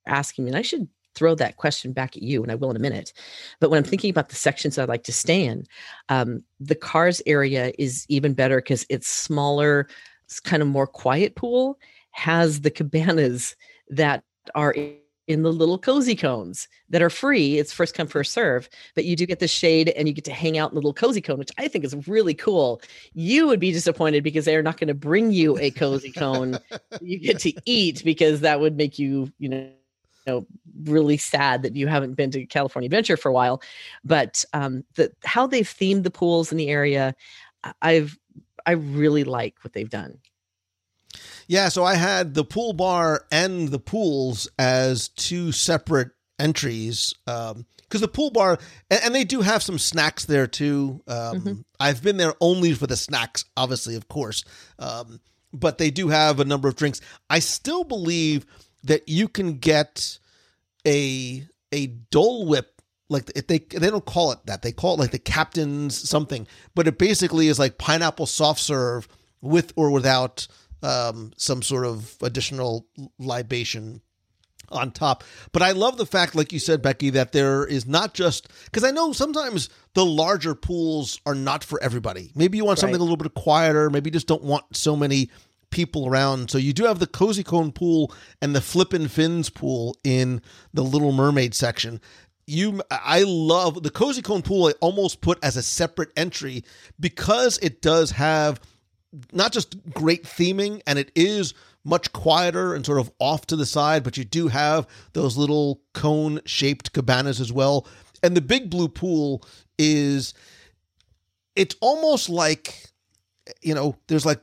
asking me, and I should throw that question back at you, and I will in a minute. But when I'm thinking about the sections I'd like to stay in, um, the cars area is even better because it's smaller, it's kind of more quiet pool, has the cabanas that are in the little cozy cones that are free. It's first come, first serve, but you do get the shade and you get to hang out in the little cozy cone, which I think is really cool. You would be disappointed because they are not going to bring you a cozy cone you get to eat [laughs] because that would make you, you know, you know, really sad that you haven't been to California Adventure for a while. But um, the how they've themed the pools in the area, I've I really like what they've done. Yeah, so I had the pool bar and the pools as two separate entries because the pool bar and, and they do have some snacks there too. Um, Mhm. I've been there only for the snacks, obviously, of course, um, but they do have a number of drinks. I still believe that you can get a a Dole Whip. Like if they they don't call it that they call it like the captain's something, but it basically is like pineapple soft serve with or without um, some sort of additional libation on top. But I love the fact, like you said, Becky, that there is not just because I know sometimes the larger pools are not for everybody. Maybe you want something a little bit quieter. Maybe you just don't want so many people around. So you do have the cozy cone pool and the flippin' fins pool in the Little Mermaid section. You, I love the cozy cone pool. I almost put as a separate entry because it does have not just great theming and it is much quieter and sort of off to the side but you do have those little cone shaped cabanas as well and the big blue pool is it's almost like you know there's like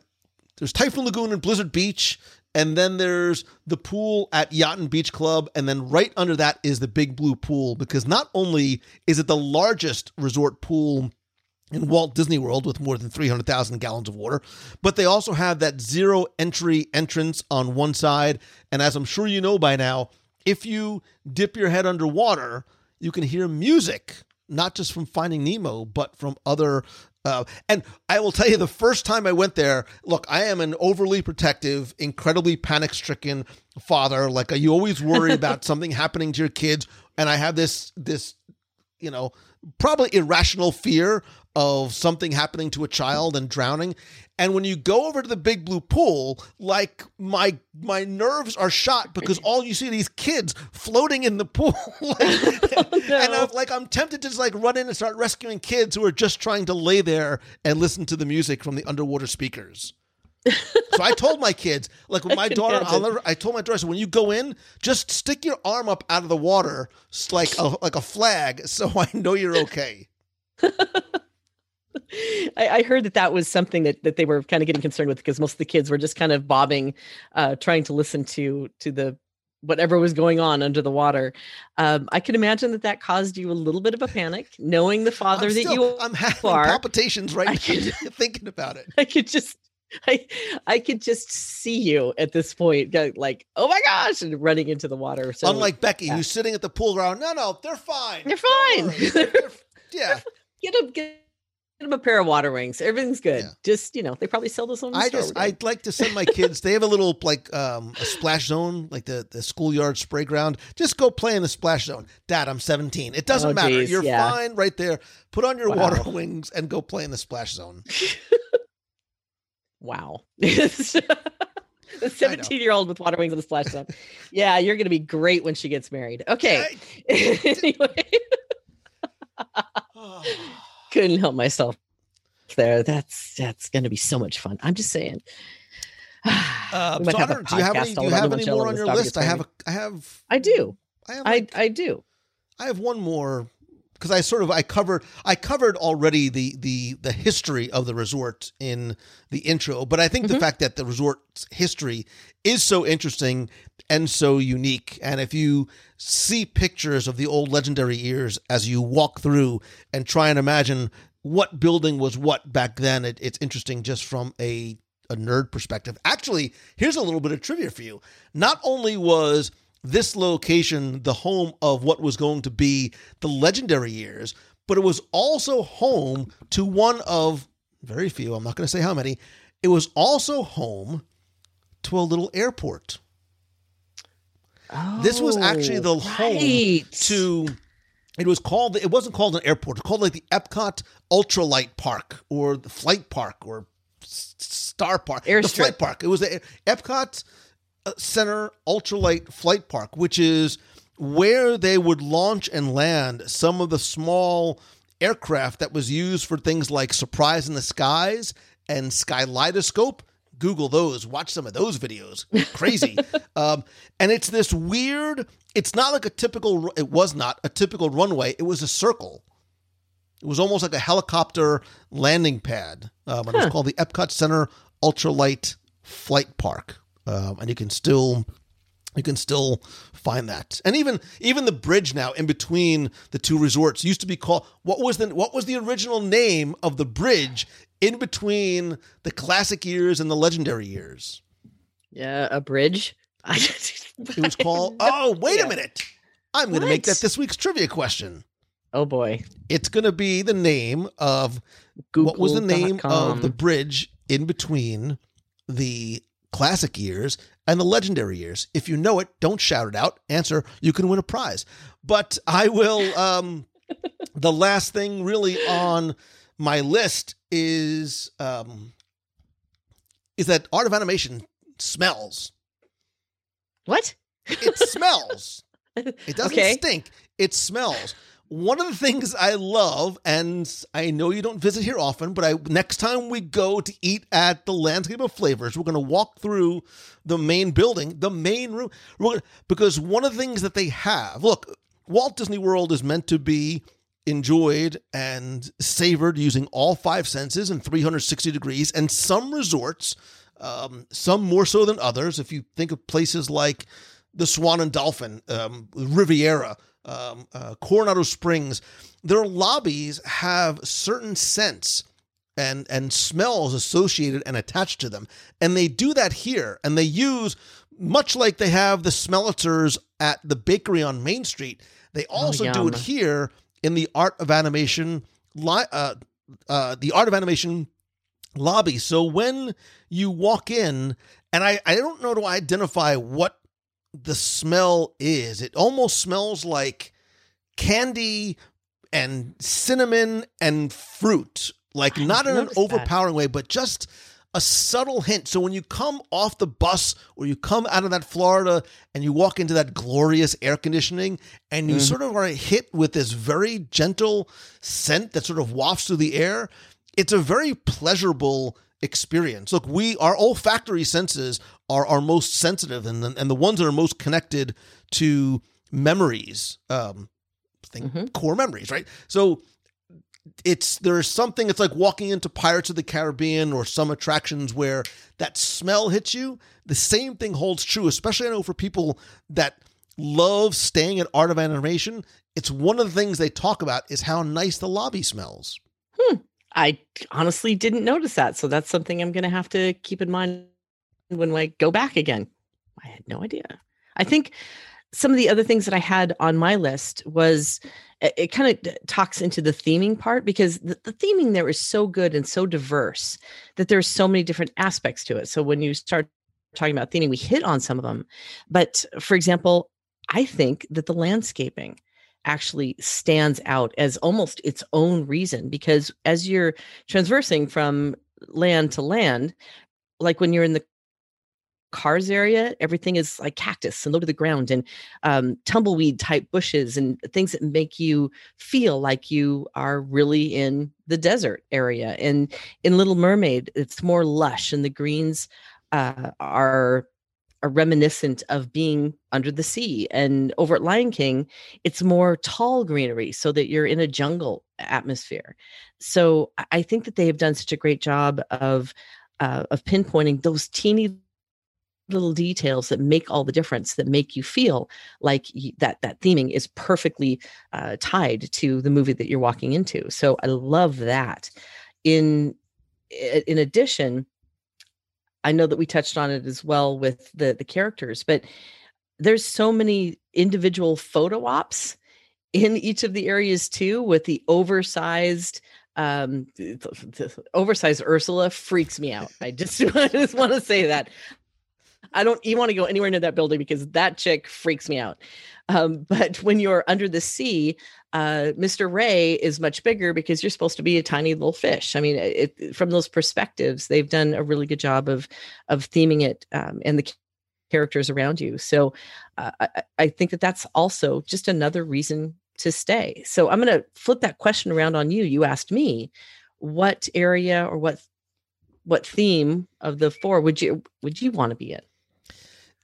there's typhoon lagoon and blizzard beach and then there's the pool at Yacht and Beach Club, and then right under that is the Big Blue Pool. Because not only is it the largest resort pool in Walt Disney World with more than 300,000 gallons of water. But they also have that zero entry entrance on one side. And as I'm sure you know by now, if you dip your head underwater, you can hear music, not just from Finding Nemo, but from other. Uh, and I will tell you, the first time I went there, look, I am an overly protective, incredibly panic stricken father. Like you always worry [laughs] about something happening to your kids, and I have this this you know, probably irrational fear of something happening to a child and drowning. And when you go over to the big blue pool, like my my nerves are shot because all you see are these kids floating in the pool. [laughs] [laughs] Like- And I'm like I'm tempted to just like run in and start rescuing kids who are just trying to lay there and listen to the music from the underwater speakers. [laughs] so I told my kids, like when my daughter, never, I told my daughter, so when you go in, just stick your arm up out of the water, like a, like a flag, so I know you're okay. I, I heard that that was something that, that they were kind of getting concerned with because most of the kids were just kind of bobbing, uh, trying to listen to to the whatever was going on under the water. Um, I can imagine that that caused you a little bit of a panic, knowing the father that you [laughs] I'm having are. palpitations right I now [laughs] thinking about it. I could just I I could just see you at this point, like, oh my gosh, and running into the water. So Unlike Becky, yeah. who's sitting at the pool ground, no, no, they're fine. They're fine. They're- they're- yeah, [laughs] get them get them a pair of water wings. Everything's good. Yeah. Just you know, they probably sell this on. The I just. I'd like to send my kids. They have a little like um, a splash zone, like the the schoolyard spray ground. Just go play in the splash zone. Dad, I'm 17. It doesn't Oh, matter. geez, You're yeah. fine right there. Put on your Wow. water wings and go play in the splash zone. [laughs] Wow. [laughs] the 17 year old with water wings on the splash zone. Yeah, you're going to be great when she gets married. Okay. [laughs] anyway, couldn't help myself there. That's that's going to be so much fun. I'm just saying. [sighs] Uh, might have do you have any? Do you have any more on your list? I have. A. I have. I do. I have. I I do. I have one more because I sort of I covered I covered already the the the history of the resort in the intro, but I think the Mhm. fact that the resort's history is so interesting and so unique, and if you see pictures of the old legendary years as you walk through and try and imagine what building was what back then, it, it's interesting just from a a nerd perspective. Actually, here's a little bit of trivia for you. Not only was this location the home of what was going to be the legendary years, but it was also home to one of very few, I'm not going to say how many, it was also home to a little airport. Oh, This was actually the Oh, home to it was called it wasn't called an airport it was called like the epcot ultralight park or the flight park or star park the flight park. It was the epcot Center Ultralight Flight Park, which is where they would launch and land some of the small aircraft that was used for things like Surprise in the Skies and Skyleidoscope. Google those, watch some of those videos. Crazy. [laughs] um, and it's this weird, it's not like a typical, it was not a typical runway, it was a circle. It was almost like a helicopter landing pad. Um, and It was called the Epcot Center Ultralight Flight Park. Um, and you can still you can still find that. And even even the bridge now in between the two resorts used to be called what was the what was the original name of the bridge in between the classic years and the legendary years? Yeah, a bridge. [laughs] it was called oh wait a minute. I'm going to make that this week's trivia question. Oh boy. it's going to be the name of what was the name of the bridge in between the classic years and the legendary years? If you know it, don't shout it out. Answer, you can win a prize. But I will um [laughs] the last thing really on my list is um is that art of animation smells. What? It smells. [laughs] It doesn't Okay. stink. It smells. One of the things I love, and I know you don't visit here often, but I next time we go to eat at the Landscape of Flavors, we're going to walk through the main building, the main room, because one of the things that they have. Look, Walt Disney World is meant to be enjoyed and savored using all five senses and 360 degrees, and some resorts, um, some more so than others. If you think of places like the Swan and Dolphin, um, Riviera, um, uh, Coronado Springs, their lobbies have certain scents and and smells associated and attached to them, and they do that here, and they use much like they have the smellitzers at the bakery on Main Street. They also do it here in the Art of Animation, li- uh, uh, the Art of Animation lobby. So when you walk in, and I, I don't know to identify what the smell is. It almost smells like candy and cinnamon and fruit. Like I not in an noticed that. overpowering way, but just a subtle hint. So when you come off the bus or you come out of that Florida and you walk into that glorious air conditioning and you Mm-hmm. sort of are hit with this very gentle scent that sort of wafts through the air, it's a very pleasurable experience. Look, we our olfactory senses are our most sensitive and the, and the ones that are most connected to memories. Um, think Mhm. core memories, right? So it's there's something it's like walking into Pirates of the Caribbean or some attractions where that smell hits you. The same thing holds true, especially I know for people that love staying at Art of Animation. It's one of the things they talk about is how nice the lobby smells. I honestly didn't notice that. So that's something I'm going to have to keep in mind when I go back again. I had no idea. I think some of the other things that I had on my list was it, it kind of talks into the theming part because the, the theming there is so good and so diverse that there's so many different aspects to it. So when you start talking about theming, we hit on some of them. But for example, I think that the landscaping actually stands out as almost its own reason because as you're transversing from land to land, like when you're in the cars area, everything is like cactus and low to the ground and um, tumbleweed type bushes and things that make you feel like you are really in the desert area. And in Little Mermaid, it's more lush and the greens uh, are are reminiscent of being under the sea. And over at Lion King, it's more tall greenery so that you're in a jungle atmosphere. So I- think that they have done such a great job of uh, of pinpointing those teeny little details that make all the difference that make you feel like that that theming is perfectly uh, tied to the movie that you're walking into so i love that in in addition i know that we touched on it as well with the the characters but there's so many individual photo ops in each of the areas too with the oversized um th- th- th- oversized ursula freaks me out. I just [laughs] i just want to say that. I don't even want to go anywhere near that building because that chick freaks me out um, [laughs] but when you're under the sea uh, mr ray is much bigger because you're supposed to be a tiny little fish i mean it, from those perspectives they've done a really good job of of theming it um, and the characters around you. So uh, I, I think that that's also just another reason to stay. So I'm going to flip that question around on you. You asked me what area or what what theme of the four would you would you want to be in?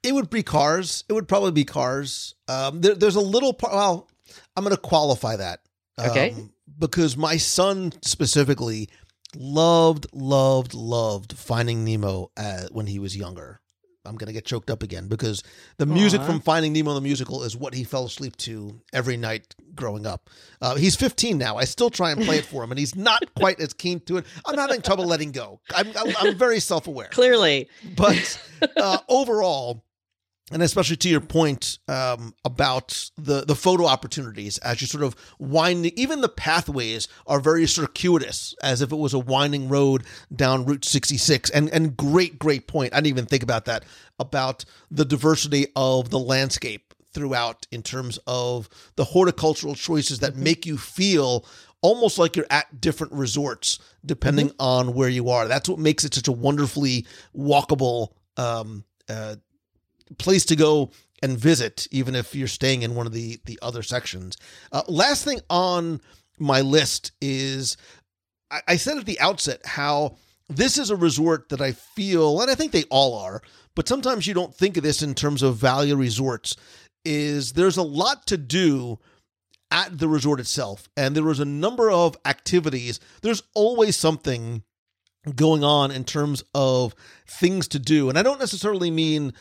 It would be cars. It would probably be cars. Um, there, there's a little part. Well, I'm going to qualify that. Okay. Um, because my son specifically loved, loved, loved Finding Nemo uh, when he was younger. I'm going to get choked up again because the music Aw. from Finding Nemo the musical is what he fell asleep to every night growing up. Uh, he's 15 now. I still try and play it for him, and he's not [laughs] quite as keen to it. I'm having trouble letting go. I'm, I'm, I'm very self aware Clearly. but uh, overall, and especially to your point um, about the the photo opportunities, as you sort of wind, even the pathways are very circuitous, as if it was a winding road down Route 66. And and great, great point. I didn't even think about that about the diversity of the landscape throughout in terms of the horticultural choices that make you feel almost like you're at different resorts depending on where you are. That's what makes it such a wonderfully walkable um, uh, place to go and visit, even if you're staying in one of the the other sections. Uh, last thing on my list is I, I said at the outset how this is a resort that I feel, and I think they all are, but sometimes you don't think of this in terms of value resorts. Is there's a lot to do at the resort itself, and there was a number of activities. There's always something going on in terms of things to do, and I don't necessarily mean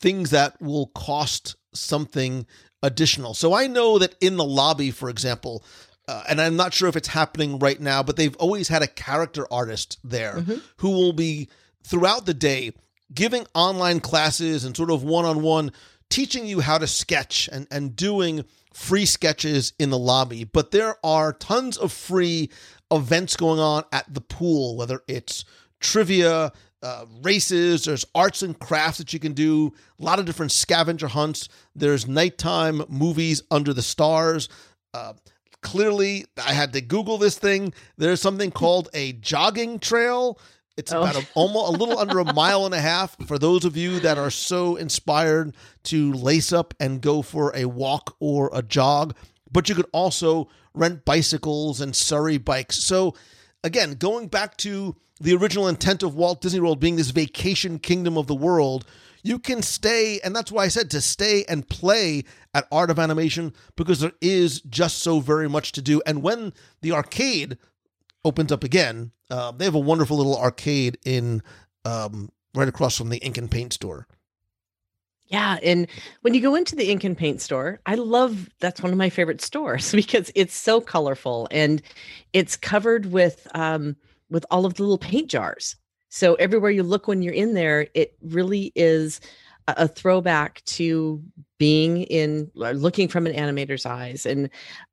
things that will cost something additional. So I know that in the lobby, for example, uh, and I'm not sure if it's happening right now, but they've always had a character artist there who will be throughout the day giving online classes and sort of one on one teaching you how to sketch and, and doing free sketches in the lobby. But there are tons of free events going on at the pool, whether it's trivia, uh, races, there's arts and crafts that you can do, a lot of different scavenger hunts. There's nighttime movies under the stars. Uh, clearly, I had to Google this thing. There's something called a jogging trail. It's Oh. about a, almost a little under a mile and a half for those of you that are so inspired to lace up and go for a walk or a jog. But you could also rent bicycles and Surrey bikes. So, again, going back to the original intent of Walt Disney World being this vacation kingdom of the world, you can stay, and that's why I said to stay and play at Art of Animation because there is just so very much to do. And when the arcade opens up again, uh, they have a wonderful little arcade in um, right across from the Ink and Paint store. Yeah, and when you go into the ink and paint store, I love that's one of my favorite stores [laughs] because it's so colorful and it's covered with um with all of the little paint jars. So everywhere you look when you're in there, it really is a, throwback to being in looking from an animator's eyes and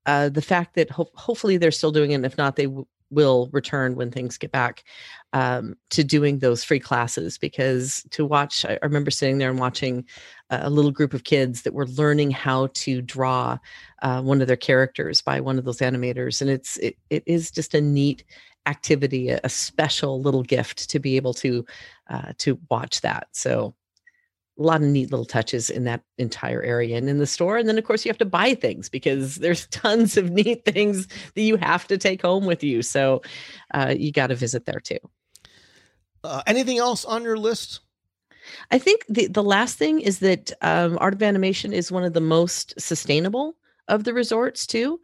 uh the fact that ho- hopefully they're still doing it and if not they w- will return when things get back um, to doing those free classes because to watch I remember sitting there and watching a little group of kids that were learning how to draw uh, one of their characters by one of those animators and it's it, it is just a neat activity a, a special little gift to be able to uh, to watch that so a lot of neat little touches in that entire area and in the store and then of course you have to buy things because [laughs] there's tons of neat things that you have to take home with you so uh, you got to visit there too Uh, anything else on your list? I think the the last thing is that um, Art of Animation is one of the most sustainable of the resorts too.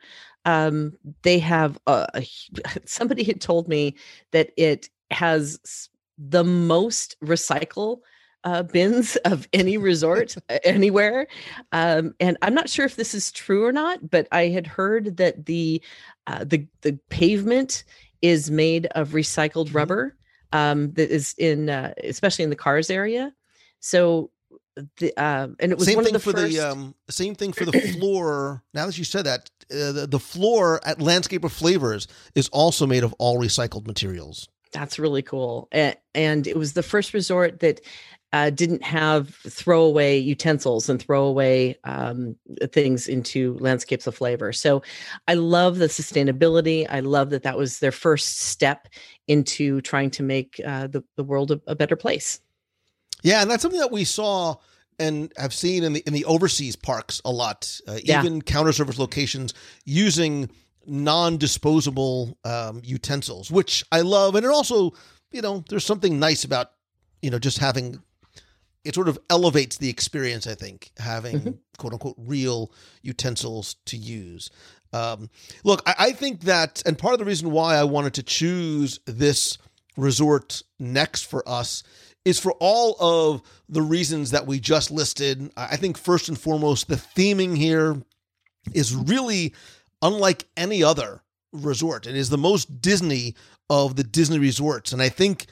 Um, they have a, a [laughs] somebody had told me that it has the most recycle uh, bins [laughs] of any resort uh, anywhere, um, and I'm not sure if this is true or not. But I had heard that the uh, the the pavement is made of recycled Mhm. rubber um, that is in uh, especially in the cars area. So the um, and it was same one thing of the for first. the um, same thing for the [clears throat] floor. now that you said that, uh, the, the floor at Landscape of Flavors is also made of all recycled materials. That's really cool. And, and it was the first resort that uh, didn't have throwaway utensils and throwaway um, things into landscapes of flavor. So I love the sustainability. I love that that was their first step into trying to make uh, the, the world a, a better place. Yeah, and that's something that we saw and have seen in the in the overseas parks a lot. Uh, Yeah. Even counter service locations using non-disposable um, utensils, which I love, and it also, you know, there's something nice about, you know, just having. It sort of elevates the experience. I think having quote unquote real utensils to use. Um, look, I, I think that, and part of the reason why I wanted to choose this resort next for us is for all of the reasons that we just listed. I think first and foremost, the theming here is really unlike any other resort. It is the most Disney of the Disney resorts. And I think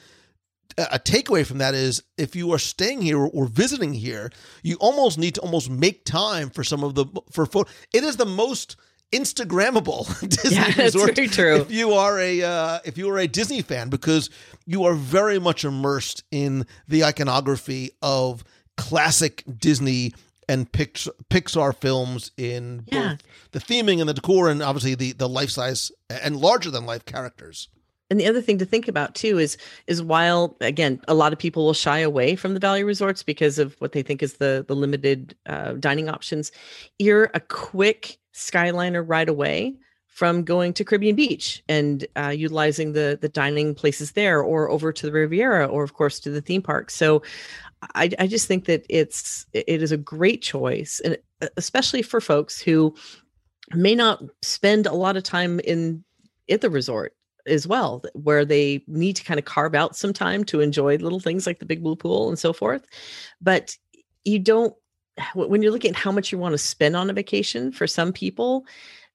a a takeaway from that is if you are staying here or visiting here, you almost need to almost make time for some of the for photo. It is the most Instagrammable [laughs] Disney Yeah, [laughs] that's resort. very true. If you are a uh, if you are a Disney fan, because you are very much immersed in the iconography of classic Disney and Pix- Pixar films in Yeah. both the theming and the decor, and obviously the the life size and larger than life characters. And the other thing to think about too is is while again a lot of people will shy away from the value resorts because of what they think is the the limited uh, dining options, you're a quick Skyliner right away from going to Caribbean Beach and uh, utilizing the the dining places there, or over to the Riviera, or of course to the theme park. So. I, I just think that it's it is a great choice, and uh, especially for folks who may not spend a lot of time in at the resort as well where they need to kind of carve out some time to enjoy little things like the big blue pool and so forth but you don't [sighs] when you're looking at how much you want to spend on a vacation for some people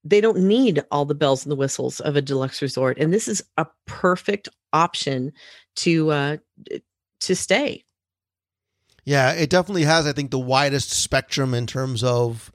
they don't need all the bells and the whistles of a deluxe resort and this is a perfect option to uh to stay. Yeah, it definitely has, I think, the widest spectrum in terms of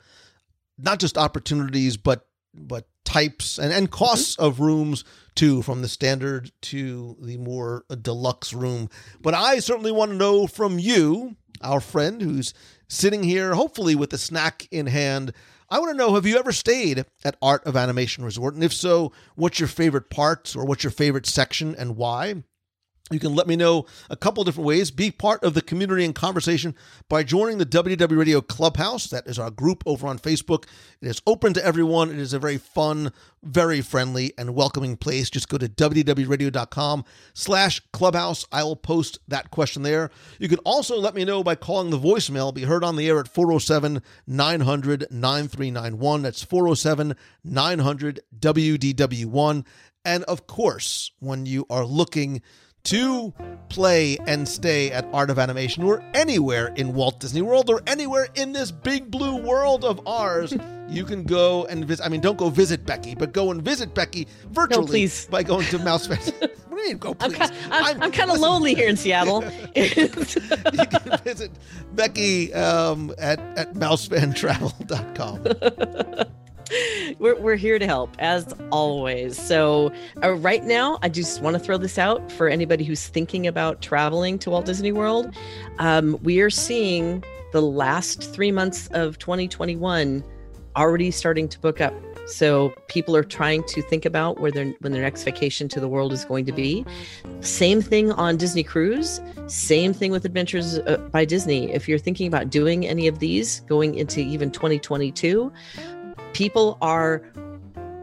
not just opportunities, but but types and, and costs of rooms too, from the standard to the more deluxe room. But I certainly want to know from you, our friend who's sitting here, hopefully with a snack in hand. I want to know have you ever stayed at Art of Animation Resort? And if so, what's your favorite parts or what's your favorite section and why? You can let me know a couple different ways. Be part of the community and conversation by joining the WDW Radio Clubhouse. That is our group over on Facebook. It is open to everyone. It is a very fun, very friendly, and welcoming place. Just go to WDWRadio.com slash clubhouse. I will post that question there. You can also let me know by calling the voicemail. Be heard on the air at 407 900 9391. That's 407 900 WDW1. And of course, when you are looking to play and stay at Art of Animation or anywhere in Walt Disney World or anywhere in this big blue world of ours, [laughs] you can go and visit. I mean, don't go visit Becky, but go and visit Becky virtually please. by going to Mouse Fest. [laughs] what do you mean, go i'm please? kind I'm, I'm, kind of lonely here in seattle [laughs] You can visit Becky um, at, at mousefantravel.com. we're, we're here to help as always. So uh, right now i just want to throw this out for anybody who's thinking about traveling to walt disney world. Um, we are seeing the last three months of 2021 already starting to book up. So people are trying to think about where their when their next vacation to the world is going to be. Same thing on disney cruise same thing with adventures uh, by disney. If you're thinking about doing any of these going into even 2022 people are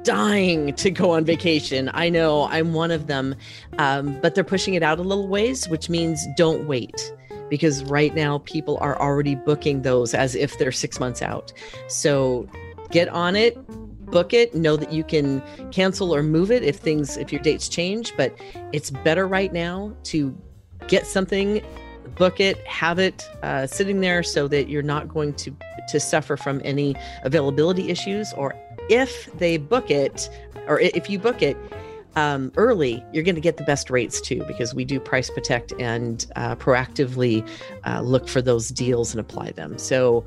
dying to go on vacation. I know I'm one of them, um, but they're pushing it out a little ways, which means don't wait because right now people are already booking those as if they're six months out. So get on it, book it, know that you can cancel or move it if things, if your dates change, but it's better right now to get something book it have it uh, sitting there so that you're not going to to suffer from any availability issues or if they book it or if you book it um, early you're going to get the best rates too because we do price protect and uh, proactively uh, look for those deals and apply them. So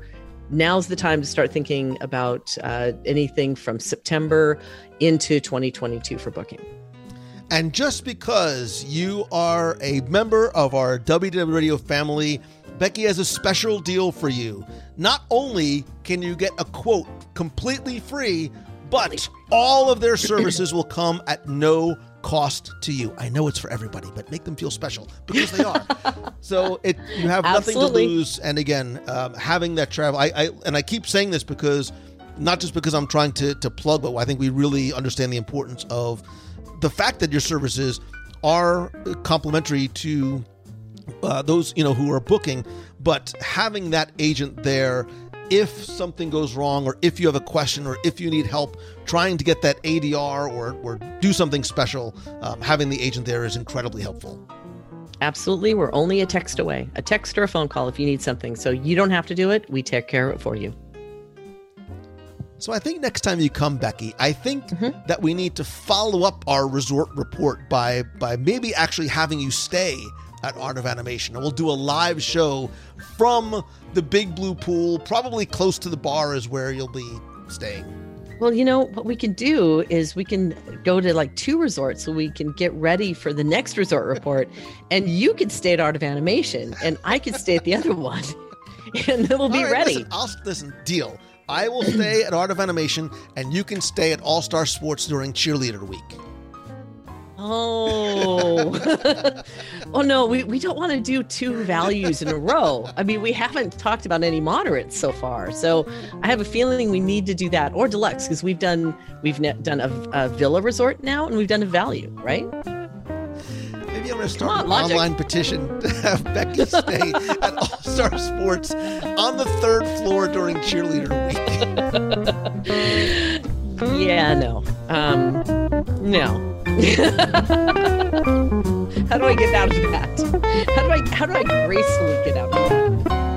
now's the time to start thinking about uh, anything from september into 2022 for booking And just because you are a member of our WDW Radio family, Becky has a special deal for you. Not only can you get a quote completely free, but all of their services will come at no cost to you. I know it's for everybody, but make them feel special because they are. [laughs] so it you have nothing Absolutely. to lose. And again, um, having that travel, I, I and I keep saying this because not just because I'm trying to to plug, but I think we really understand the importance of the fact that your services are complementary to uh, those you know who are booking, but having that agent there. If something goes wrong, or if you have a question, or if you need help trying to get that ADR or, or do something special, um, having the agent there is incredibly helpful. Absolutely. We're only a text away, a text or a phone call if you need something. So you don't have to do it. We take care of it for you. So I think next time you come, Becky, I think mm-hmm. that we need to follow up our resort report by by maybe actually having you stay at Art of Animation, and we'll do a live show from the big blue pool, probably close to the bar is where you'll be staying. Well, you know, what we can do is we can go to like two resorts so we can get ready for the next resort report. [laughs] and you could stay at Art of Animation and I could stay at the other one. [laughs] And then we'll be right, ready. Listen, I'll listen. Deal. I will stay at Art of Animation, and you can stay at All Star Sports during cheerleader week. Oh. [laughs] oh no, we, we don't want to do two values in a row. I mean, we haven't talked about any moderates so far. So I have a feeling we need to do that or deluxe because we've done we've ne- done a, a villa resort now and we've done a value, right? Maybe I'm going to start on, an logic. online petition to have Becky [laughs] stay at All Star Sports on the third floor during cheerleader week. Yeah, no. Um no. [laughs] how do I get out of that? How do I how do I gracefully get out of that?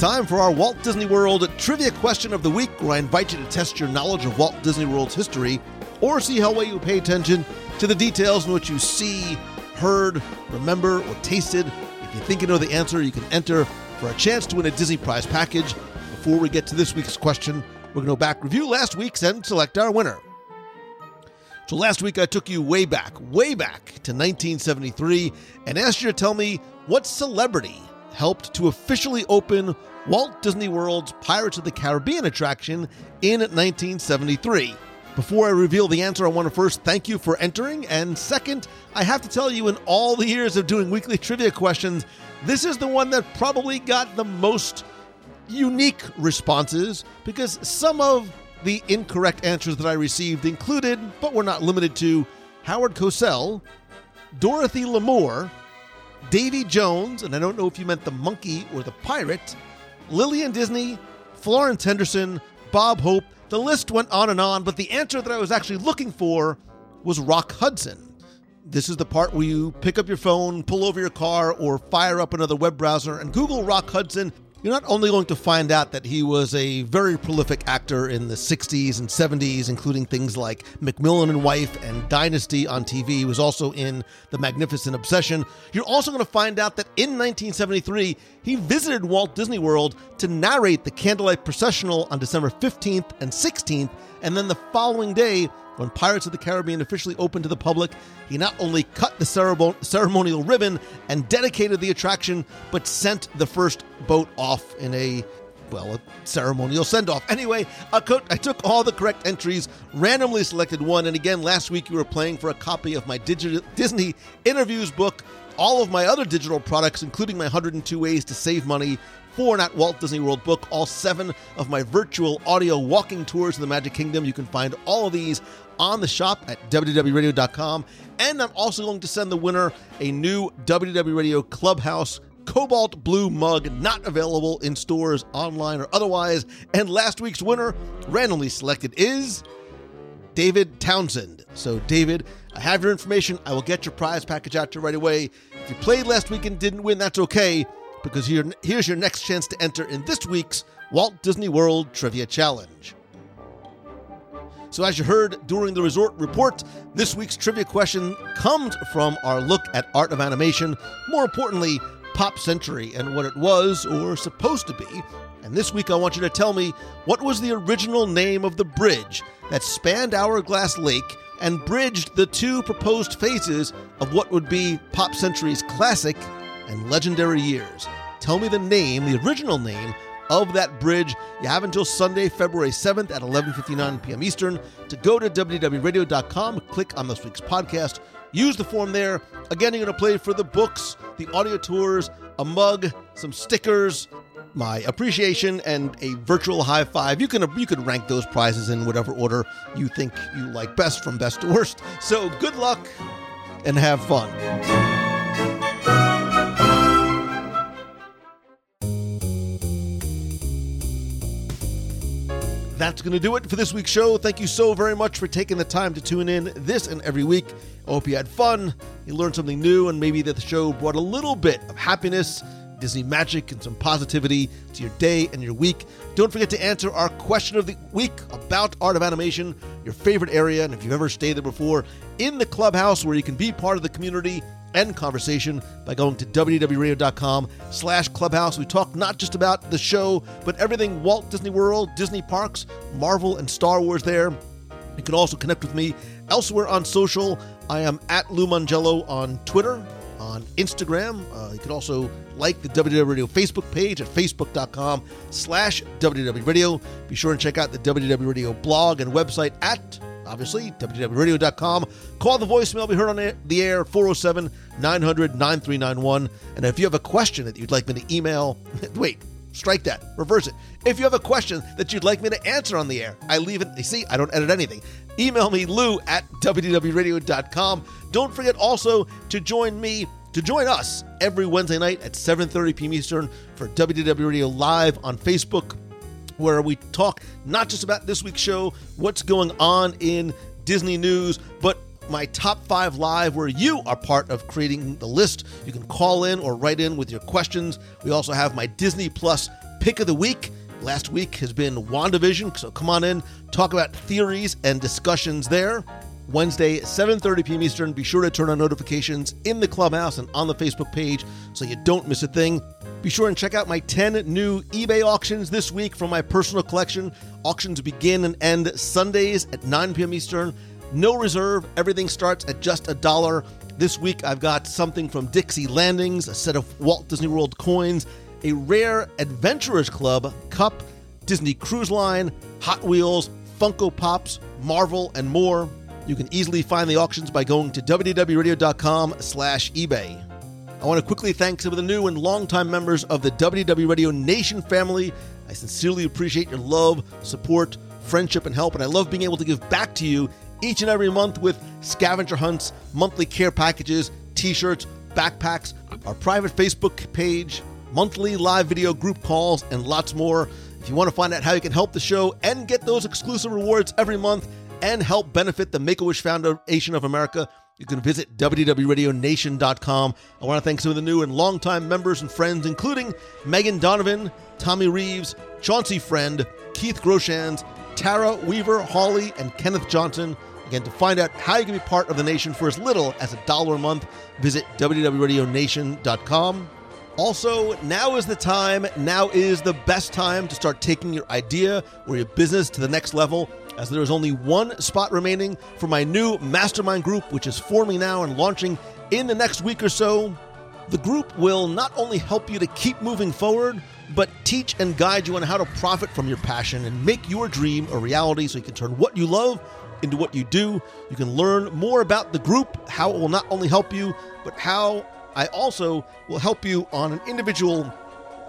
Time for our Walt Disney World trivia question of the week, where I invite you to test your knowledge of Walt Disney World's history or see how well you pay attention to the details in which you see, heard, remember, or tasted. If you think you know the answer, you can enter for a chance to win a Disney Prize package. Before we get to this week's question, we're going to go back, review last week's, and select our winner. So last week I took you way back, way back to 1973 and asked you to tell me what celebrity helped to officially open Walt Disney World's Pirates of the Caribbean attraction in 1973. Before I reveal the answer, I want to first thank you for entering. And second, I have to tell you, in all the years of doing weekly trivia questions, this is the one that probably got the most unique responses because some of the incorrect answers that I received included, but were not limited to, Howard Cosell, Dorothy Lamour, Davy Jones, and I don't know if you meant the monkey or the pirate, Lillian Disney, Florence Henderson, Bob Hope. The list went on and on, but the answer that I was actually looking for was Rock Hudson. This is the part where you pick up your phone, pull over your car, or fire up another web browser and Google Rock Hudson. You're not only going to find out that he was a very prolific actor in the 60s and 70s, including things like McMillan and Wife and Dynasty on TV. He was also in The Magnificent Obsession. You're also going to find out that in 1973, he visited Walt Disney World to narrate the Candlelight Processional on December 15th and 16th, and then the following day, when Pirates of the Caribbean officially opened to the public, he not only cut the ceremonial ribbon and dedicated the attraction, but sent the first boat off in a well, a ceremonial send off. Anyway, I, took all the correct entries, randomly selected one, and again, last week you were playing for a copy of my digi- Disney interviews book, all of my other digital products, including my 102 Ways to Save Money for an at Walt Disney World book, all seven of my virtual audio walking tours in the Magic Kingdom. You can find all of these on the shop at WDWRadio.com. And I'm also going to send the winner a new WDW Radio Clubhouse cobalt blue mug, not available in stores, online, or otherwise. And last week's winner, randomly selected, is David Townsend. So, David, I have your information. I will get your prize package out to you right away. If you played last week and didn't win, that's okay, because here, here's your next chance to enter in this week's Walt Disney World Trivia Challenge. So, as you heard during the resort report, this week's trivia question comes from our look at art of animation, more importantly, Pop Century and what it was or supposed to be. And this week, I want you to tell me what was the original name of the bridge that spanned Hourglass Lake and bridged the two proposed phases of what would be Pop Century's classic and legendary years. Tell me the name, the original name of that bridge. You have until Sunday, February 7th at 11:59 p.m. Eastern to go to WDWRadio.com, click on this week's podcast, use the form there. Again, you're going to play for the books, the audio tours, a mug, some stickers, my appreciation, and a virtual high five. You can you can rank those prizes in whatever order you think you like best, from best to worst. So good luck and have fun. That's going to do it for this week's show. Thank you so very much for taking the time to tune in this and every week. I hope you had fun, you learned something new, and maybe that the show brought a little bit of happiness, Disney magic, and some positivity to your day and your week. Don't forget to answer our question of the week about art of animation, your favorite area, and if you've ever stayed there before, in the clubhouse where you can be part of the community and conversation by going to WDWRadio.com slash clubhouse. We talk not just about the show, but everything Walt Disney World, Disney Parks, Marvel, and Star Wars there. You can also connect with me elsewhere on social. I am at Lou Mongello on Twitter, on Instagram. Uh, you can also like the WDW Radio Facebook page at facebook.com slash WDW Radio. Be sure and check out the WDW Radio blog and website at obviously, WDWRadio.com. Call the voicemail, be heard on the air, 407 900 9391. And if you have a question that you'd like me to email, [laughs] wait, strike that, reverse it. If you have a question that you'd like me to answer on the air, I leave it, you see, I don't edit anything. Email me, lou at WDWRadio.com. Don't forget also to join me to join us every Wednesday night at 7:30 p.m. Eastern for WDW Radio Live on Facebook where we talk not just about this week's show, what's going on in Disney news, but my top five live, where you are part of creating the list. You can call in or write in with your questions. We also have my Disney Plus pick of the week. Last week has been WandaVision, so come on in, talk about theories and discussions there. Wednesday, 7:30 p.m. Eastern. Be sure to turn on notifications in the clubhouse and on the Facebook page so you don't miss a thing. Be sure and check out my 10 new eBay auctions this week from my personal collection. Auctions begin and end Sundays at 9 p.m. Eastern. No reserve. Everything starts at just a dollar. This week I've got something from Dixie Landings, a set of Walt Disney World coins, a rare Adventurers Club cup, Disney Cruise Line, Hot Wheels, Funko Pops, Marvel, and more. You can easily find the auctions by going to WDWRadio.com slash eBay. I want to quickly thank some of the new and longtime members of the WDW Radio Nation family. I sincerely appreciate your love, support, friendship, and help, and I love being able to give back to you each and every month with scavenger hunts, monthly care packages, t shirts, backpacks, our private Facebook page, monthly live video group calls, and lots more. If you want to find out how you can help the show and get those exclusive rewards every month, and help benefit the Make a Wish Foundation of America, you can visit WDWRadioNation.com. I want to thank some of the new and longtime members and friends, including Megan Donovan, Tommy Reeves, Chauncey Friend, Keith Groshans, Tara Weaver, Hawley, and Kenneth Johnson. Again, to find out how you can be part of the nation for as little as a dollar a month, visit WDWRadioNation.com. Also, now is the time, now is the best time to start taking your idea or your business to the next level as there is only one spot remaining for my new mastermind group, which is forming now and launching in the next week or so. The group will not only help you to keep moving forward, but teach and guide you on how to profit from your passion and make your dream a reality so you can turn what you love into what you do. You can learn more about the group, how it will not only help you, but how I also will help you on an individual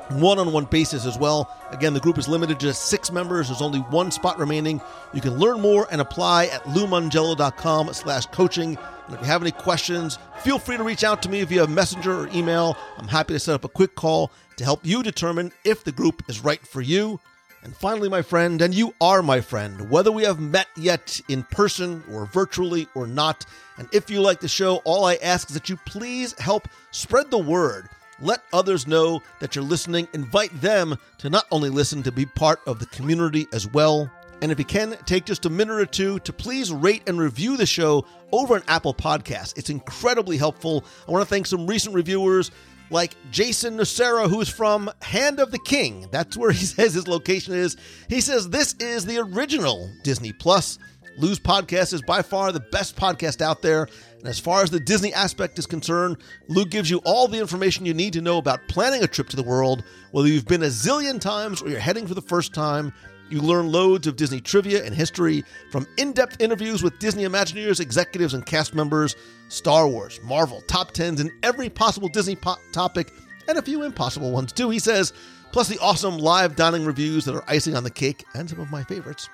one on one basis as well. Again, the group is limited to six members. There's only one spot remaining. You can learn more and apply at LouMongello.com slash coaching. And if you have any questions, feel free to reach out to me via messenger or email. I'm happy to set up a quick call to help you determine if the group is right for you. And finally, my friend, and you are my friend, whether we have met yet in person or virtually or not, and if you like the show, all I ask is that you please help spread the word let others know that you're listening. Invite them to not only listen, to be part of the community as well. And if you can, take just a minute or two to please rate and review the show over on Apple Podcasts. It's incredibly helpful. I want to thank some recent reviewers like Jason Nocera, who's from Hand of the King. That's where he [laughs] says his location is. He says this is the original Disney Plus. Lou's podcast is by far the best podcast out there. And as far as the Disney aspect is concerned, Lou gives you all the information you need to know about planning a trip to the world, whether you've been a zillion times or you're heading for the first time. You learn loads of Disney trivia and history from in depth interviews with Disney Imagineers, executives, and cast members, Star Wars, Marvel, top tens, and every possible Disney po- topic, and a few impossible ones too, he says, plus the awesome live dining reviews that are icing on the cake, and some of my favorites.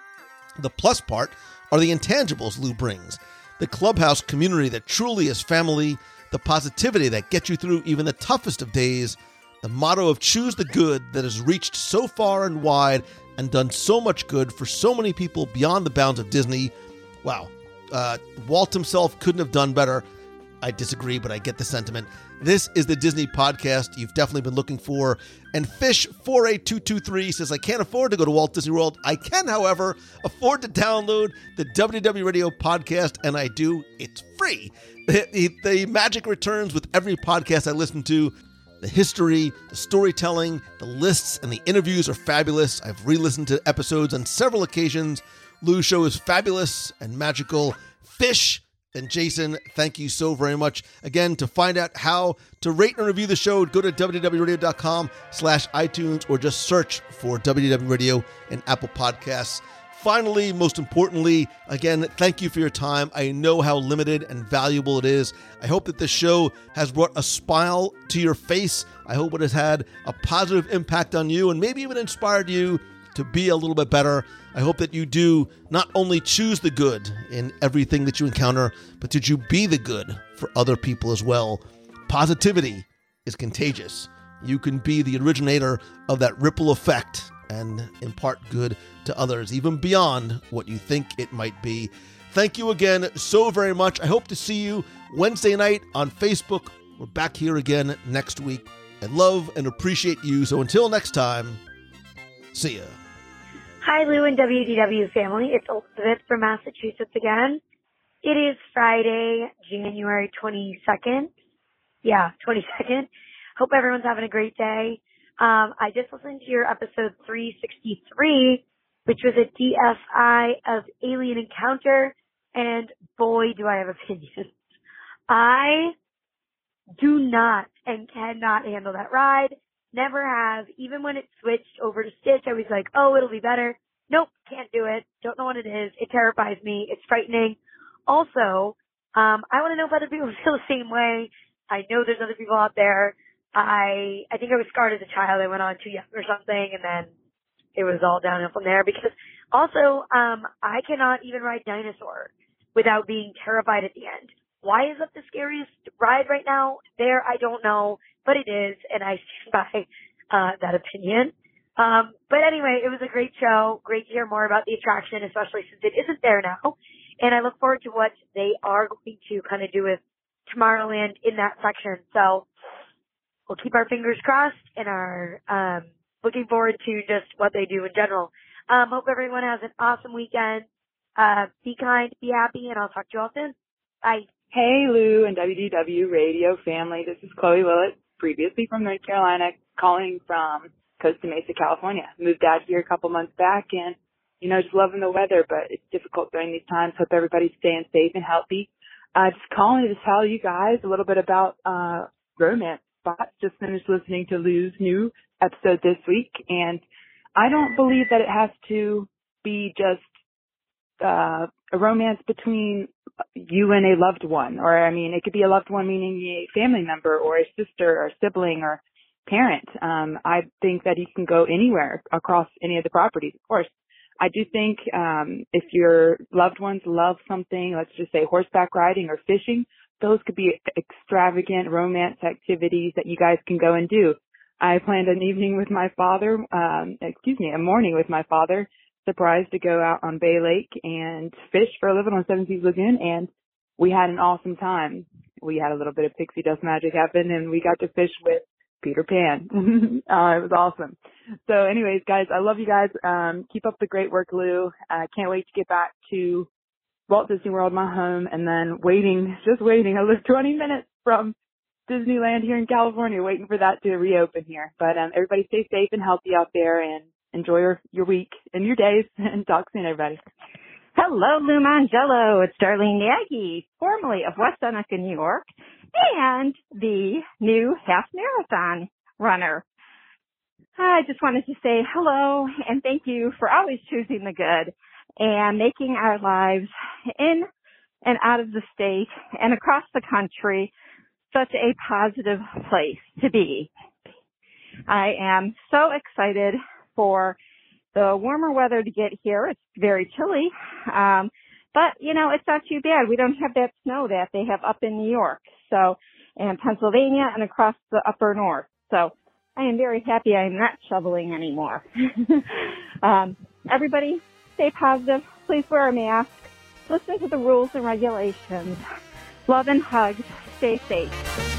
The plus part are the intangibles Lou brings the clubhouse community that truly is family, the positivity that gets you through even the toughest of days, the motto of choose the good that has reached so far and wide and done so much good for so many people beyond the bounds of Disney. Wow. Uh, Walt himself couldn't have done better. I disagree, but I get the sentiment. This is the Disney podcast you've definitely been looking for. And Fish48223 says, I can't afford to go to Walt Disney World. I can, however, afford to download the WDW Radio podcast, and I do. It's free. The, the magic returns with every podcast I listen to. The history, the storytelling, the lists, and the interviews are fabulous. I've re listened to episodes on several occasions. Lou's show is fabulous and magical. Fish and Jason, thank you so very much. Again, to find out how to rate and review the show, go to WDWRadio.com slash iTunes or just search for WDW Radio and Apple Podcasts. Finally, most importantly, again, thank you for your time. I know how limited and valuable it is. I hope that this show has brought a smile to your face. I hope it has had a positive impact on you and maybe even inspired you to be a little bit better. I hope that you do not only choose the good in everything that you encounter, but that you be the good for other people as well. Positivity is contagious. You can be the originator of that ripple effect and impart good to others, even beyond what you think it might be. Thank you again so very much. I hope to see you Wednesday night on Facebook. We're back here again next week. I love and appreciate you. So until next time, see ya. Hi, Lou and WDW family. It's Elizabeth from Massachusetts again. It is Friday, January 22nd. Yeah, 22nd. Hope everyone's having a great day. Um, I just listened to your episode 363, which was a DFI of Alien Encounter, and boy, do I have opinions. [laughs] I do not and cannot handle that ride. Never have. Even when it switched over to Stitch, I was like, oh, it'll be better. Nope, can't do it. Don't know what it is. It terrifies me. It's frightening. Also, um, I want to know if other people [laughs] feel the same way. I know there's other people out there. I I think I was scarred as a child. I went on too young or something, and then it was all downhill from there. Because also, um, I cannot even ride dinosaur without being terrified at the end. Why is it the scariest ride right now? There, I don't know, but it is, and I [laughs] stand by uh, that opinion. Um, but anyway, it was a great show. Great to hear more about the attraction, especially since it isn't there now. And I look forward to what they are going to kind of do with Tomorrowland in that section. So we'll keep our fingers crossed and are um, looking forward to just what they do in general. Um, hope everyone has an awesome weekend. Uh, be kind, be happy, and I'll talk to you all soon. Bye. Hey Lou and WDW radio family. This is Chloe Willett, previously from North Carolina, calling from Costa Mesa, California. Moved out here a couple months back and, you know, just loving the weather, but it's difficult during these times. Hope everybody's staying safe and healthy. Uh, just calling to tell you guys a little bit about, uh, romance spots. Just finished listening to Lou's new episode this week and I don't believe that it has to be just, uh, a romance between you and a loved one, or I mean, it could be a loved one meaning a family member or a sister or sibling or parent. Um, I think that you can go anywhere across any of the properties, of course. I do think um, if your loved ones love something, let's just say horseback riding or fishing, those could be extravagant romance activities that you guys can go and do. I planned an evening with my father, um, excuse me, a morning with my father, surprised to go out on Bay Lake and fish for a living on Seven Seas Lagoon, and we had an awesome time. We had a little bit of pixie dust magic happen, and we got to fish with Peter Pan. uh, [laughs] it was awesome. So anyways, guys, I love you guys. Um, keep up the great work, Lou. I uh, can't wait to get back to Walt Disney World, my home, and then waiting, just waiting. I live [laughs] 20 minutes from Disneyland here in California, waiting for that to reopen here. But um, everybody stay safe and healthy out there and enjoy your, your week and your days [laughs] and talk soon, everybody. Hello, Lou Mongello. It's Darlene Nagy, formerly of West Seneca, New York, and the new half marathon runner. I just wanted to say hello and thank you for always choosing the good and making our lives in and out of the state and across the country such a positive place to be. I am so excited for the warmer weather to get here. It's very chilly. Um, but you know, it's not too bad. We don't have that snow that they have up in New York. So, and Pennsylvania and across the upper north. So I am very happy I'm not shoveling anymore. [laughs] um, everybody stay positive. Please wear a mask. Listen to the rules and regulations. Love and hugs. Stay safe.